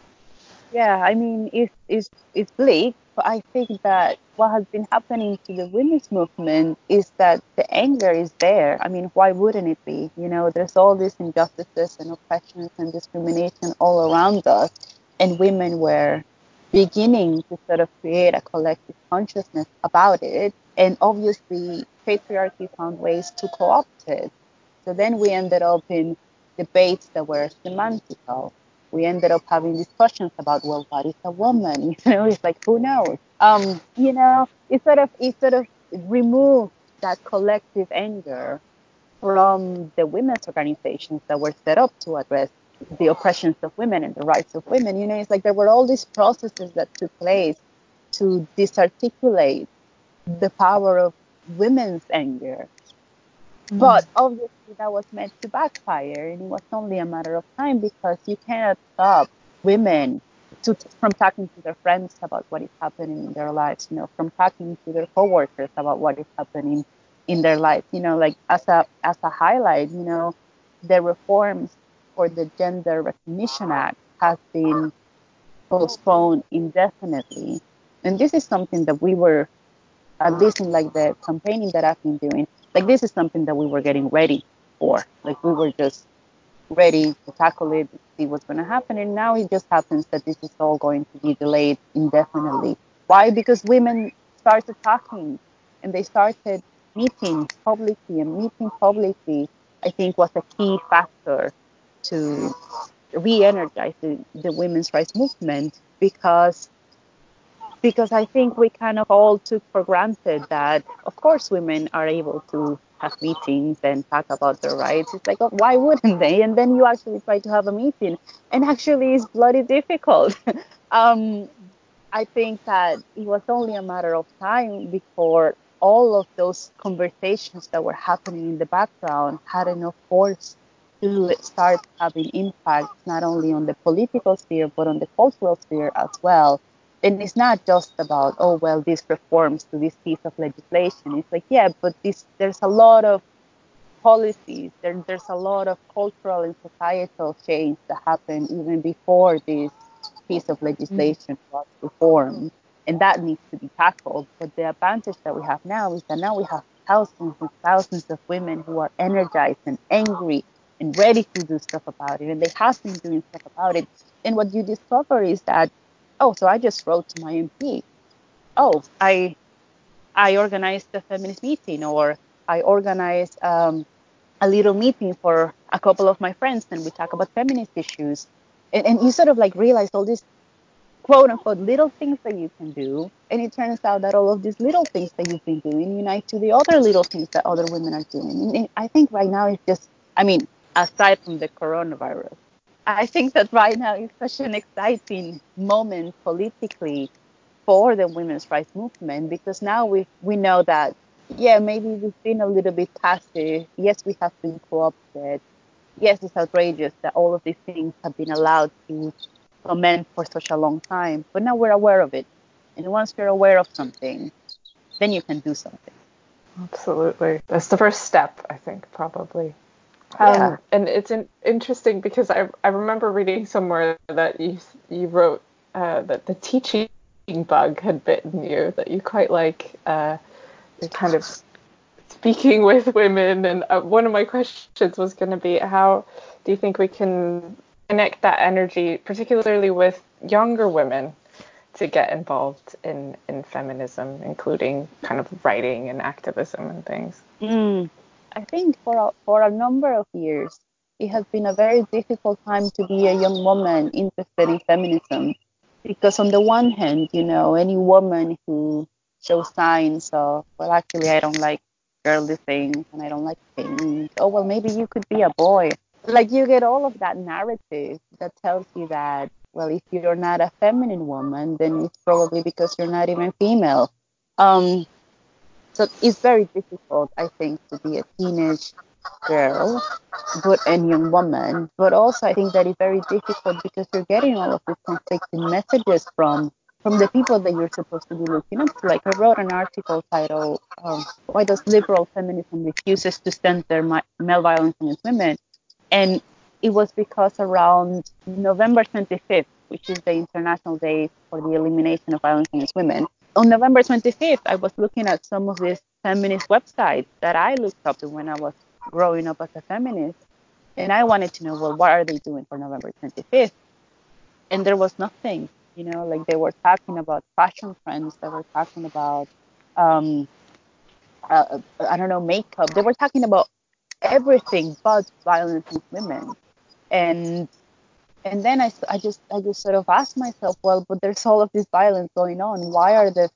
Yeah, I mean, it's, it's, it's bleak, but I think that what has been happening to the women's movement is that the anger is there. I mean, why wouldn't it be? You know, there's all these injustices and oppressions and discrimination all around us, and women were beginning to sort of create a collective consciousness about it. And obviously, patriarchy found ways to co opt it. So then we ended up in debates that were semantical. We ended up having discussions about, well, what is a woman? You know, it's like, who knows? Um, you know, it sort of, it sort of removed that collective anger from the women's organizations that were set up to address the oppressions of women and the rights of women. You know, it's like there were all these processes that took place to disarticulate the power of women's anger but mm. obviously, that was meant to backfire, and it was only a matter of time because you cannot stop women to, from talking to their friends about what is happening in their lives, you know, from talking to their coworkers about what is happening in their life. You know, like as a as a highlight, you know, the reforms for the Gender Recognition Act has been postponed indefinitely, and this is something that we were, at least in like the campaigning that I've been doing, like this is something that we were getting ready for. Like we were just ready to tackle it, see what's going to happen. And now it just happens that this is all going to be delayed indefinitely. Why? Because women started talking and they started meeting publicly and meeting publicly, I think was a key factor to re-energize the, the women's rights movement because because I think we kind of all took for granted that, of course, women are able to have meetings and talk about their rights. It's like, oh, why wouldn't they? And then you actually try to have a meeting, and actually, it's bloody difficult. um, I think that it was only a matter of time before all of those conversations that were happening in the background had enough force to start having impact not only on the political sphere but on the cultural sphere as well. And it's not just about oh well this reforms to this piece of legislation. It's like yeah, but this there's a lot of policies. There, there's a lot of cultural and societal change that happened even before this piece of legislation mm-hmm. was reformed and that needs to be tackled. But the advantage that we have now is that now we have thousands and thousands of women who are energized and angry and ready to do stuff about it, and they have been doing stuff about it. And what you discover is that, oh, so I just wrote to my MP. Oh, I I organized a feminist meeting, or I organized um, a little meeting for a couple of my friends, and we talk about feminist issues. And, and you sort of like realize all these quote unquote little things that you can do. And it turns out that all of these little things that you've been doing unite to the other little things that other women are doing. And I think right now it's just, I mean, aside from the coronavirus, I think that right now is such an exciting moment politically for the women's rights movement because now we, we know that, yeah, maybe we've been a little bit passive. Yes, we have been co opted. Yes, it's outrageous that all of these things have been allowed to comment for such a long time, but now we're aware of it. And once you're aware of something, then you can do something. Absolutely. That's the first step, I think, probably. Yeah. Um, and it's an, interesting because I, I remember reading somewhere that you you wrote uh, that the teaching bug had bitten you, that you quite like uh, kind of speaking with women. And uh, one of my questions was going to be how do you think we can connect that energy, particularly with younger women, to get involved in, in feminism, including kind of writing and activism and things? Mm. I think for a, for a number of years, it has been a very difficult time to be a young woman interested in feminism. Because on the one hand, you know, any woman who shows signs of, well, actually, I don't like girly things and I don't like things. Oh, well, maybe you could be a boy like you get all of that narrative that tells you that well if you're not a feminine woman then it's probably because you're not even female um so it's very difficult i think to be a teenage girl but and young woman but also i think that it's very difficult because you're getting all of these conflicting messages from from the people that you're supposed to be looking up to. Like I wrote an article titled um, "Why Does Liberal Feminism Refuses to Center Male Violence Against Women?" And it was because around November 25th, which is the International Day for the Elimination of Violence Against Women, on November 25th, I was looking at some of these feminist websites that I looked up to when I was growing up as a feminist. And I wanted to know, well, what are they doing for November 25th? And there was nothing, you know, like they were talking about fashion trends, they were talking about, um, uh, I don't know, makeup. They were talking about everything but violence against women. And and then I, I just I just sort of asked myself, well, but there's all of this violence going on. Why are the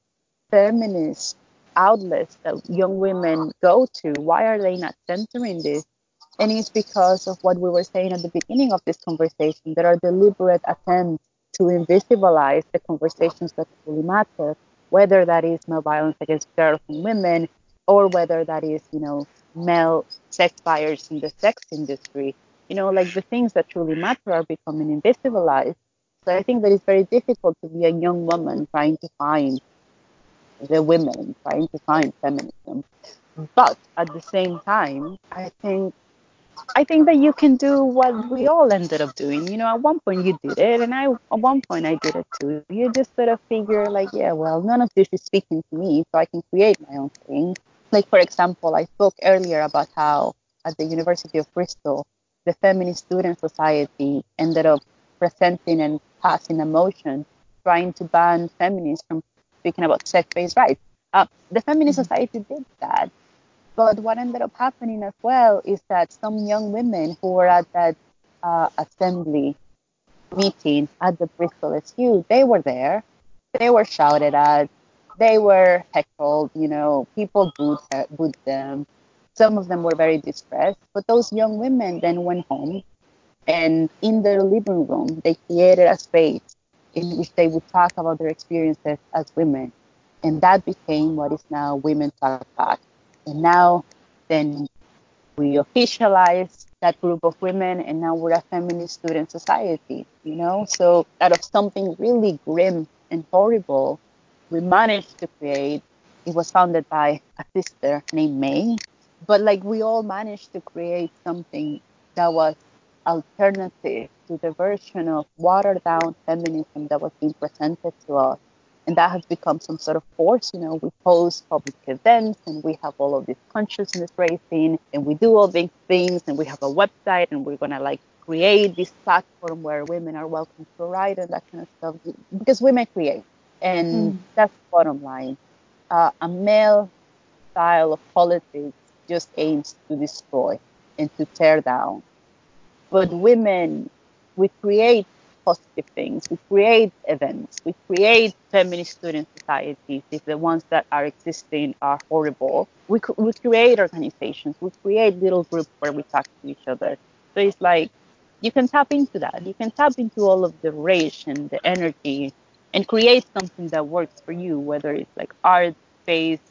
feminist outlets that young women go to? Why are they not centering this? And it's because of what we were saying at the beginning of this conversation. There are deliberate attempts to invisibilize the conversations that really matter, whether that is male violence against girls and women, or whether that is, you know, male sex buyers in the sex industry. You know, like the things that truly matter are becoming invisibilized. So I think that it's very difficult to be a young woman trying to find the women, trying to find feminism. But at the same time, I think I think that you can do what we all ended up doing. You know, at one point you did it, and I at one point I did it too. You just sort of figure like, yeah, well, none of this is speaking to me, so I can create my own thing. Like, for example, I spoke earlier about how at the University of Bristol, the Feminist Student Society ended up presenting and passing a motion trying to ban feminists from speaking about sex-based rights. Uh, the Feminist mm-hmm. Society did that, but what ended up happening as well is that some young women who were at that uh, assembly meeting at the Bristol SU, they were there. They were shouted at they were heckled, you know, people booed, booed them. Some of them were very distressed, but those young women then went home and in their living room, they created a space in which they would talk about their experiences as women. And that became what is now Women Talk Back. And now, then we officialized that group of women, and now we're a feminist student society, you know? So, out of something really grim and horrible, we managed to create, it was founded by a sister named May, but like we all managed to create something that was alternative to the version of watered down feminism that was being presented to us. And that has become some sort of force. You know, we host public events and we have all of this consciousness raising and we do all these things and we have a website and we're going to like create this platform where women are welcome to write and that kind of stuff because women create. And mm. that's the bottom line. Uh, a male style of politics just aims to destroy and to tear down but women, we create positive things. We create events. We create feminist student societies if the ones that are existing are horrible. We, we create organizations. We create little groups where we talk to each other. So it's like you can tap into that. You can tap into all of the rage and the energy and create something that works for you, whether it's like art based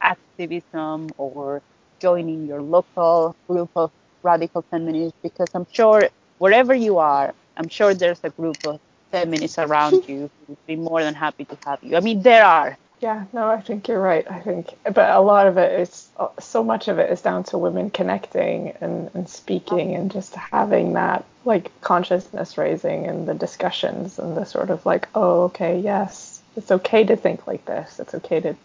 activism or joining your local group of radical feminists because I'm sure wherever you are, I'm sure there's a group of feminists around you who would be more than happy to have you. I mean, there are. Yeah, no, I think you're right. I think, but a lot of it is, so much of it is down to women connecting and, and speaking and just having that like consciousness raising and the discussions and the sort of like, oh, okay, yes, it's okay to think like this. It's okay to,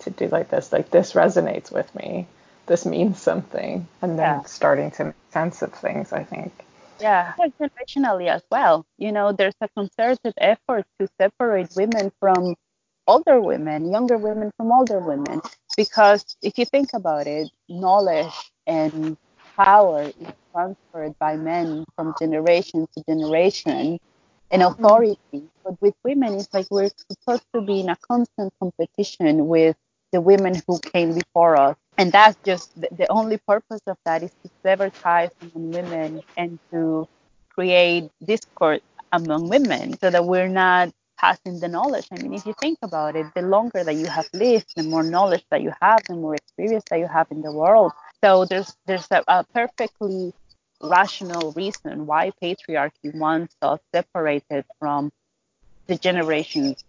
to do like this. Like this resonates with me this means something and then yeah. starting to make sense of things i think yeah generationally as well you know there's a concerted effort to separate women from older women younger women from older women because if you think about it knowledge and power is transferred by men from generation to generation and mm-hmm. authority but with women it's like we're supposed to be in a constant competition with the women who came before us and that's just the only purpose of that is to sever ties among women and to create discord among women so that we're not passing the knowledge. I mean, if you think about it, the longer that you have lived, the more knowledge that you have, the more experience that you have in the world. So there's there's a, a perfectly rational reason why patriarchy wants us separated from the generations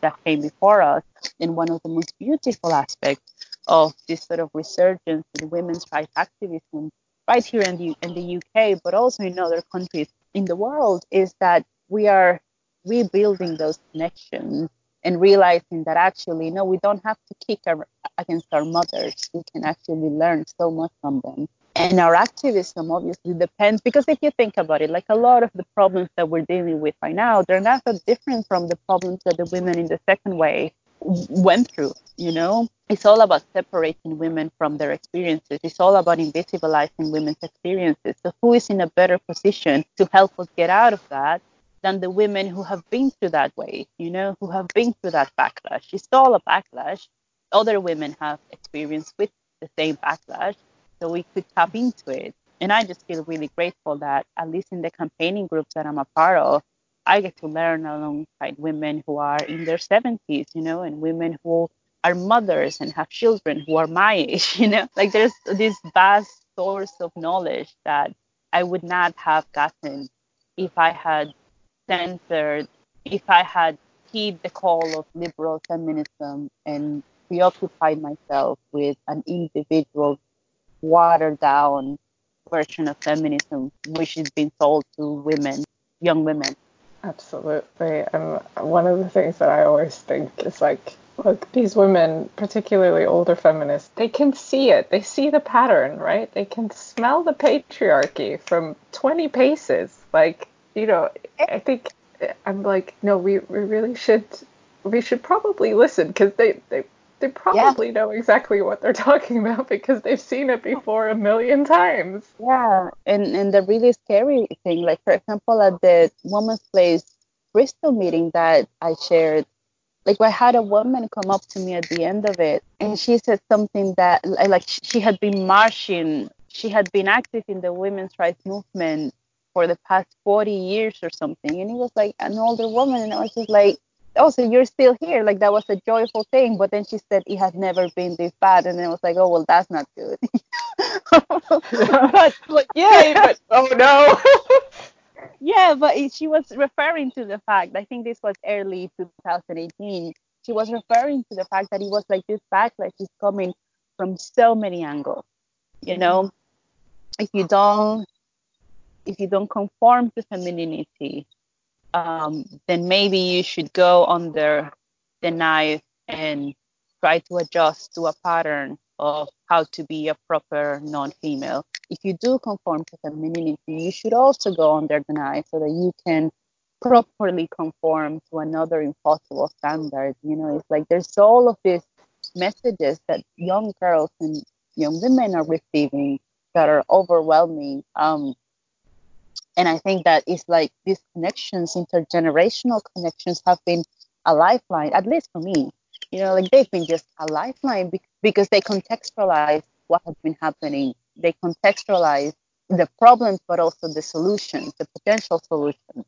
that came before us. And one of the most beautiful aspects of this sort of resurgence in women's rights activism right here in the in the UK, but also in other countries in the world, is that we are rebuilding those connections and realizing that actually no, we don't have to kick our, against our mothers. We can actually learn so much from them. And our activism obviously depends because if you think about it, like a lot of the problems that we're dealing with right now, they're not so different from the problems that the women in the second wave went through. You know, it's all about separating women from their experiences. It's all about invisibilizing women's experiences. So, who is in a better position to help us get out of that than the women who have been through that way, you know, who have been through that backlash? It's all a backlash. Other women have experienced with the same backlash, so we could tap into it. And I just feel really grateful that, at least in the campaigning groups that I'm a part of, I get to learn alongside women who are in their 70s, you know, and women who are mothers and have children who are my age, you know. Like there's this vast source of knowledge that I would not have gotten if I had centered, if I had heed the call of liberal feminism and preoccupied myself with an individual, watered down version of feminism, which is being sold to women, young women. Absolutely. And one of the things that I always think is like, look, these women, particularly older feminists, they can see it. They see the pattern, right? They can smell the patriarchy from 20 paces. Like, you know, I think I'm like, no, we, we really should, we should probably listen because they, they, they probably yeah. know exactly what they're talking about because they've seen it before a million times. Yeah, and and the really scary thing, like for example, at the Women's Place Bristol meeting that I shared like I had a woman come up to me at the end of it, and she said something that like she had been marching, she had been active in the women's rights movement for the past 40 years or something, and it was like an older woman, and I was just like, oh, so you're still here? Like that was a joyful thing. But then she said it had never been this bad, and then I was like, oh well, that's not good. but like, yay, but oh no. yeah, but it, she was referring to the fact. I think this was early 2018. She was referring to the fact that it was like this backlash is coming from so many angles. You mm-hmm. know, if you don't if you don't conform to femininity, um, then maybe you should go under the knife and try to adjust to a pattern of how to be a proper non-female. If you do conform to femininity, you should also go under the knife so that you can properly conform to another impossible standard. You know, it's like there's all of these messages that young girls and young women are receiving that are overwhelming. Um, and I think that it's like these connections, intergenerational connections, have been a lifeline, at least for me. You know, like they've been just a lifeline because they contextualize what has been happening. They contextualize the problems, but also the solutions, the potential solutions.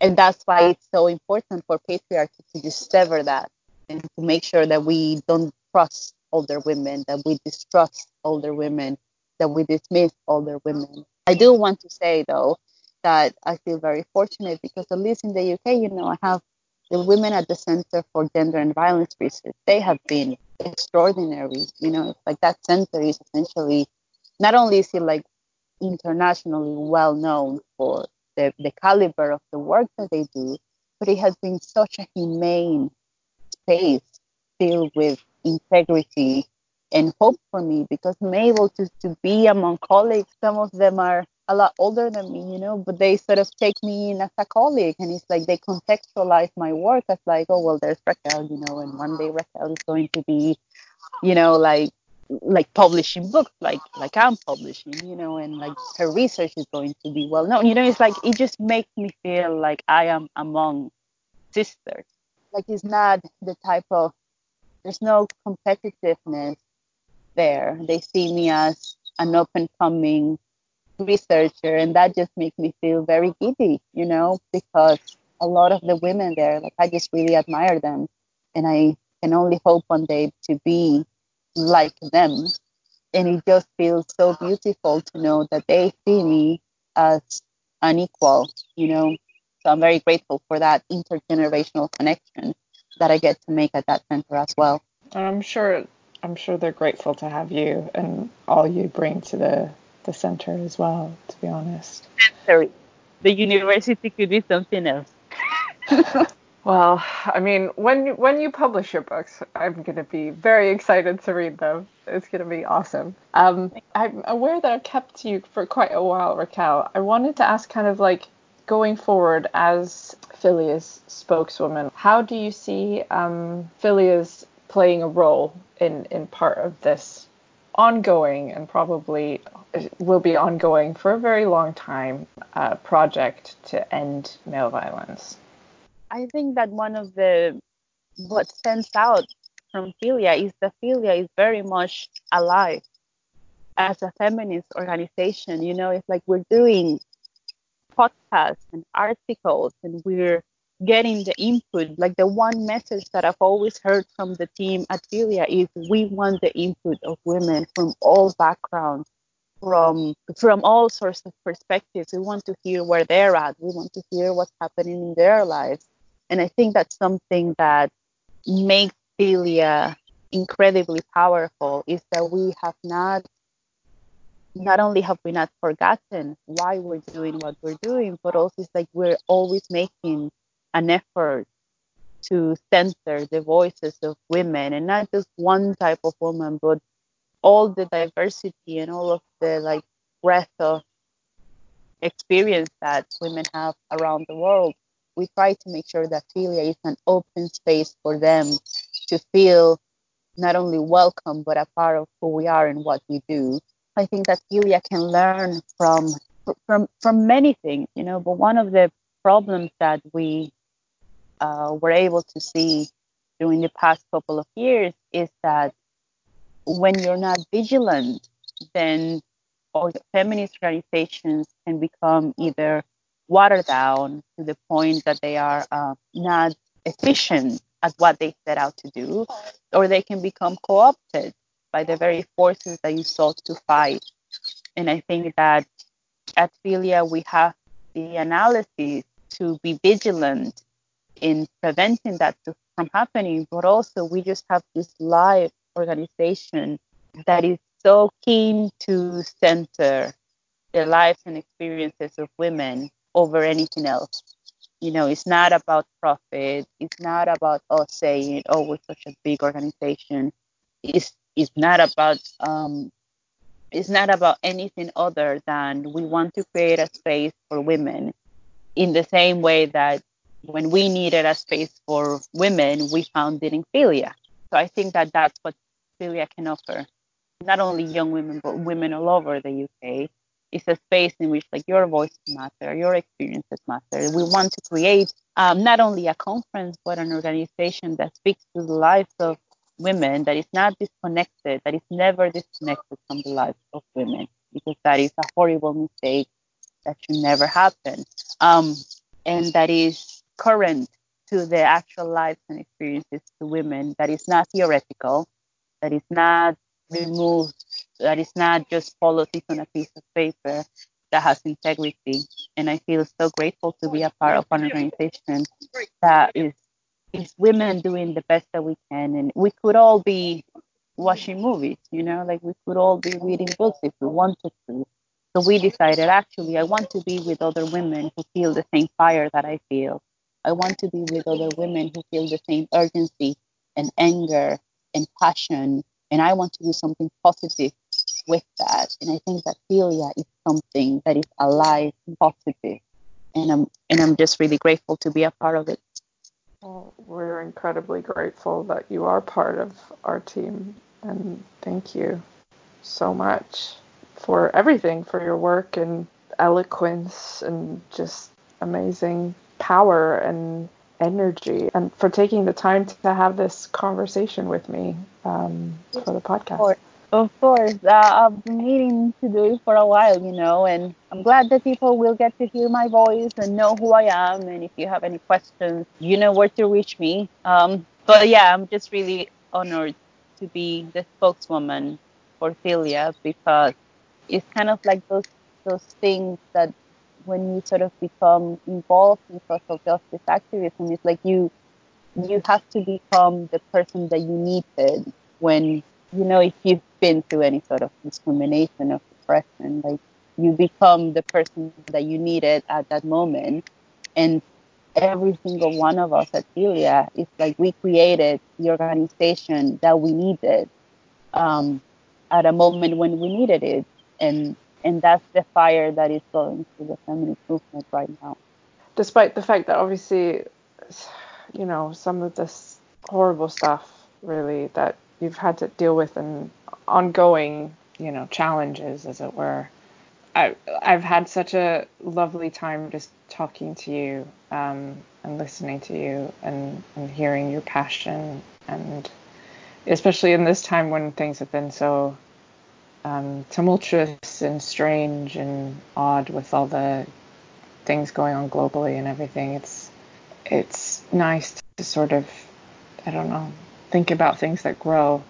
And that's why it's so important for patriarchy to sever that and to make sure that we don't trust older women, that we distrust older women, that we dismiss older women. I do want to say though that I feel very fortunate because at least in the UK, you know, I have the women at the Center for Gender and Violence Research. They have been extraordinary. You know, like that center is essentially not only is it like internationally well known for the, the caliber of the work that they do, but it has been such a humane space filled with integrity and hope for me because I'm able to, to be among colleagues. Some of them are a lot older than me, you know, but they sort of take me in as a colleague and it's like they contextualize my work as like, oh well there's Raquel, you know, and one day Raquel is going to be, you know, like like publishing books like like I'm publishing, you know, and like her research is going to be well known. You know, it's like it just makes me feel like I am among sisters. Like it's not the type of there's no competitiveness there. They see me as an up and coming researcher, and that just makes me feel very giddy, you know, because a lot of the women there, like I just really admire them, and I can only hope one day to be like them. And it just feels so beautiful to know that they see me as an equal, you know. So I'm very grateful for that intergenerational connection that I get to make at that center as well. I'm sure I'm sure they're grateful to have you and all you bring to the the center as well. To be honest, sorry, the university could be something else. well, I mean, when when you publish your books, I'm going to be very excited to read them. It's going to be awesome. Um, I'm aware that I've kept you for quite a while, Raquel. I wanted to ask, kind of like going forward as FiLiA's spokeswoman, how do you see um, FiLiA's playing a role in in part of this ongoing and probably will be ongoing for a very long time uh, project to end male violence. I think that one of the what stands out from FiLiA is that FiLiA is very much alive as a feminist organization. You know, it's like we're doing podcasts and articles and we're getting the input. Like the one message that I've always heard from the team at FiLiA is we want the input of women from all backgrounds, from from all sorts of perspectives. We want to hear where they're at. We want to hear what's happening in their lives. And I think that's something that makes FiLiA incredibly powerful is that we have not not only have we not forgotten why we're doing what we're doing, but also it's like we're always making an effort to center the voices of women and not just one type of woman, but all the diversity and all of the like breadth of experience that women have around the world. We try to make sure that FiLiA is an open space for them to feel not only welcome but a part of who we are and what we do. I think that FiLiA can learn from from from many things, you know. But one of the problems that we uh, were able to see during the past couple of years is that when you're not vigilant, then or feminist organizations can become either watered down to the point that they are uh, not efficient at what they set out to do, or they can become co opted by the very forces that you sought to fight. And I think that at FiLiA, we have the analysis to be vigilant in preventing that from happening, but also we just have this live organization that is so keen to center the lives and experiences of women over anything else. You know, it's not about profit. It's not about us saying, "Oh, we're such a big organization." It's it's not about um, it's not about anything other than we want to create a space for women in the same way that when we needed a space for women, we found it in FiLiA. So I think that that's what FiLiA can offer, not only young women, but women all over the UK. It's a space in which like your voice matter, your experiences matter. We want to create um, not only a conference, but an organization that speaks to the lives of women, that is not disconnected, that is never disconnected from the lives of women, because that is a horrible mistake that should never happen. Um, and that is current to the actual lives and experiences to women, that is not theoretical, that is not removed, that is not just policies on a piece of paper that has integrity. And I feel so grateful to be a part of an organization that is is women doing the best that we can and we could all be watching movies, you know, like we could all be reading books if we wanted to. So we decided actually I want to be with other women who feel the same fire that I feel. I want to be with other women who feel the same urgency and anger and passion and I want to do something positive with that. And I think that FiLiA is something that is alive, positive, and I'm and I'm just really grateful to be a part of it. Well, we're incredibly grateful that you are part of our team, and thank you so much for everything, for your work and eloquence and just amazing power and energy, and for taking the time to have this conversation with me um, for the podcast. Of course, uh, I've been needing to do it for a while, you know, and I'm glad that people will get to hear my voice and know who I am. And if you have any questions, you know where to reach me. Um, but yeah, I'm just really honored to be the spokeswoman for FiLiA because it's kind of like those those things that when you sort of become involved in social justice activism, it's like you you have to become the person that you needed when you know, if you've been through any sort of discrimination or oppression, like you become the person that you needed at that moment. And every single one of us at FiLiA is like we created the organization that we needed um, at a moment when we needed it. And and that's the fire that is going through the feminist movement right now. Despite the fact that obviously, you know, some of this horrible stuff really that you've had to deal with and ongoing, you know, challenges, as it were. I, I've had such a lovely time just talking to you um, and listening to you and, and hearing your passion and especially in this time when things have been so um, tumultuous and strange and odd with all the things going on globally and everything. It's it's nice to sort of I don't know think about things that grow.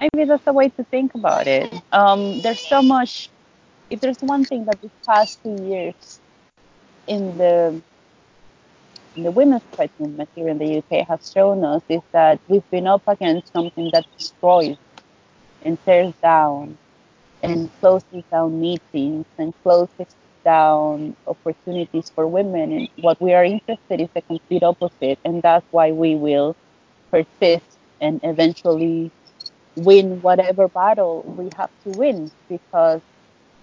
Maybe that's a way to think about it. Um, there's so much. If there's one thing that these past two years in the in the women's rights movement here in the UK has shown us is that we've been up against something that destroys and tears down and closes down meetings and closes down opportunities for women. And what we are interested in is the complete opposite, and that's why we will persist and eventually win whatever battle we have to win because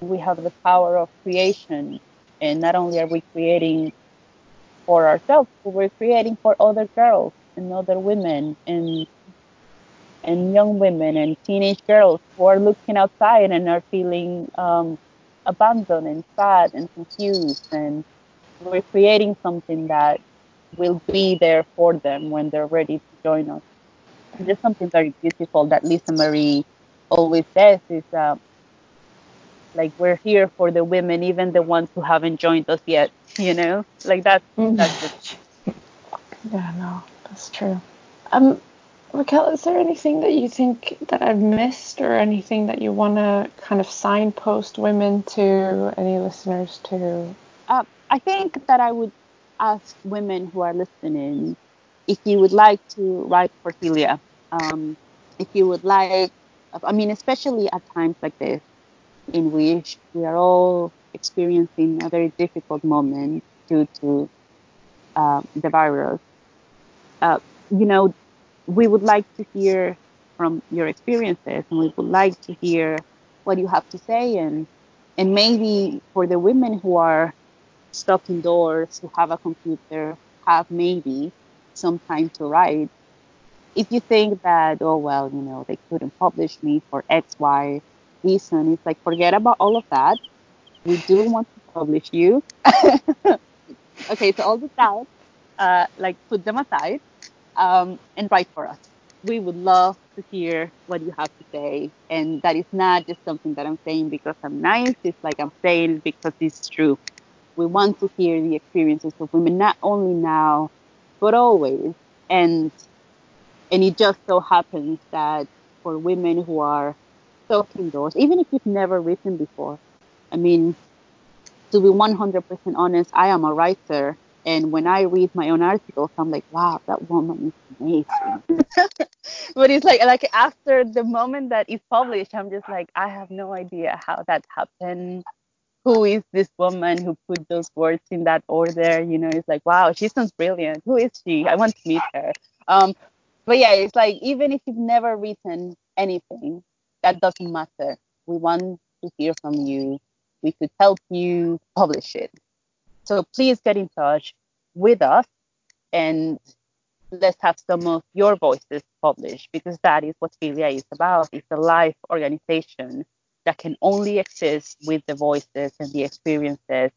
we have the power of creation. And not only are we creating for ourselves, but we're creating for other girls and other women and and young women and teenage girls who are looking outside and are feeling um, abandoned and sad and confused. And we're creating something that will be there for them when they're ready to join us. And there's something very beautiful that Lisa Marie always says is uh, like we're here for the women, even the ones who haven't joined us yet. You know, like that. Mm-hmm. That's yeah, no, that's true. Um, Raquel, is there anything that you think that I've missed, or anything that you want to kind of signpost women to, any listeners to? Uh, I think that I would ask women who are listening if you would like to write for FiLiA. Um, if you would like, I mean, especially at times like this, in which we are all experiencing a very difficult moment due to uh, the virus. Uh, you know, we would like to hear from your experiences, and we would like to hear what you have to say, and and maybe for the women who are stuck indoors, who have a computer, have maybe some time to write. If you think that, oh well, you know, they couldn't publish me for X, Y reason, it's like forget about all of that. We do want to publish you. okay, so all the doubts, uh, like put them aside um, and write for us. We would love to hear what you have to say. And that is not just something that I'm saying because I'm nice. It's like I'm saying because it's true. We want to hear the experiences of women, not only now, but always. And and it just so happens that for women who are stuck indoors, even if you've never written before, I mean, to be 100% honest, I am a writer and when I read my own articles, I'm like, wow, that woman is amazing. but it's like like after the moment that it's published, I'm just like, I have no idea how that happened. Who is this woman who put those words in that order? You know, it's like, wow, she sounds brilliant. Who is she? I want to meet her. Um, but yeah, it's like even if you've never written anything, that doesn't matter. We want to hear from you. We could help you publish it. So please get in touch with us and let's have some of your voices published because that is what FiLiA is about. It's a life organization that can only exist with the voices and the experiences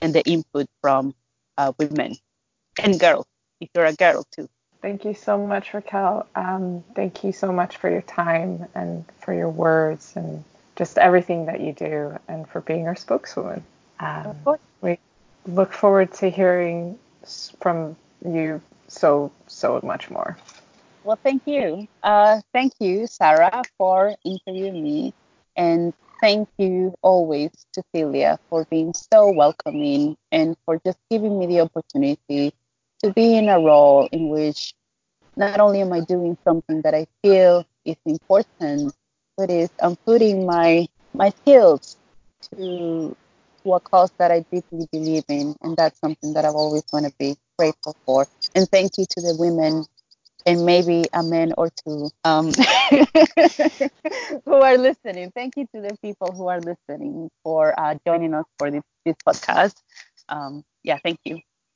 and the input from uh, women and girls, if you're a girl too. Thank you so much, Raquel. Um, thank you so much for your time and for your words and just everything that you do and for being our spokeswoman. Um, of course. We look forward to hearing from you so, so much more. Well, thank you. Uh, thank you, Sarah, for interviewing me. And thank you always to FiLiA for being so welcoming and for just giving me the opportunity to be in a role in which not only am I doing something that I feel is important, but is I'm putting my my skills to to a cause that I deeply believe in, and that's something that I've always want to be grateful for. And thank you to the women and maybe a man or two um, who are listening. Thank you to the people who are listening for uh, joining us for this, this podcast. Um, yeah, thank you.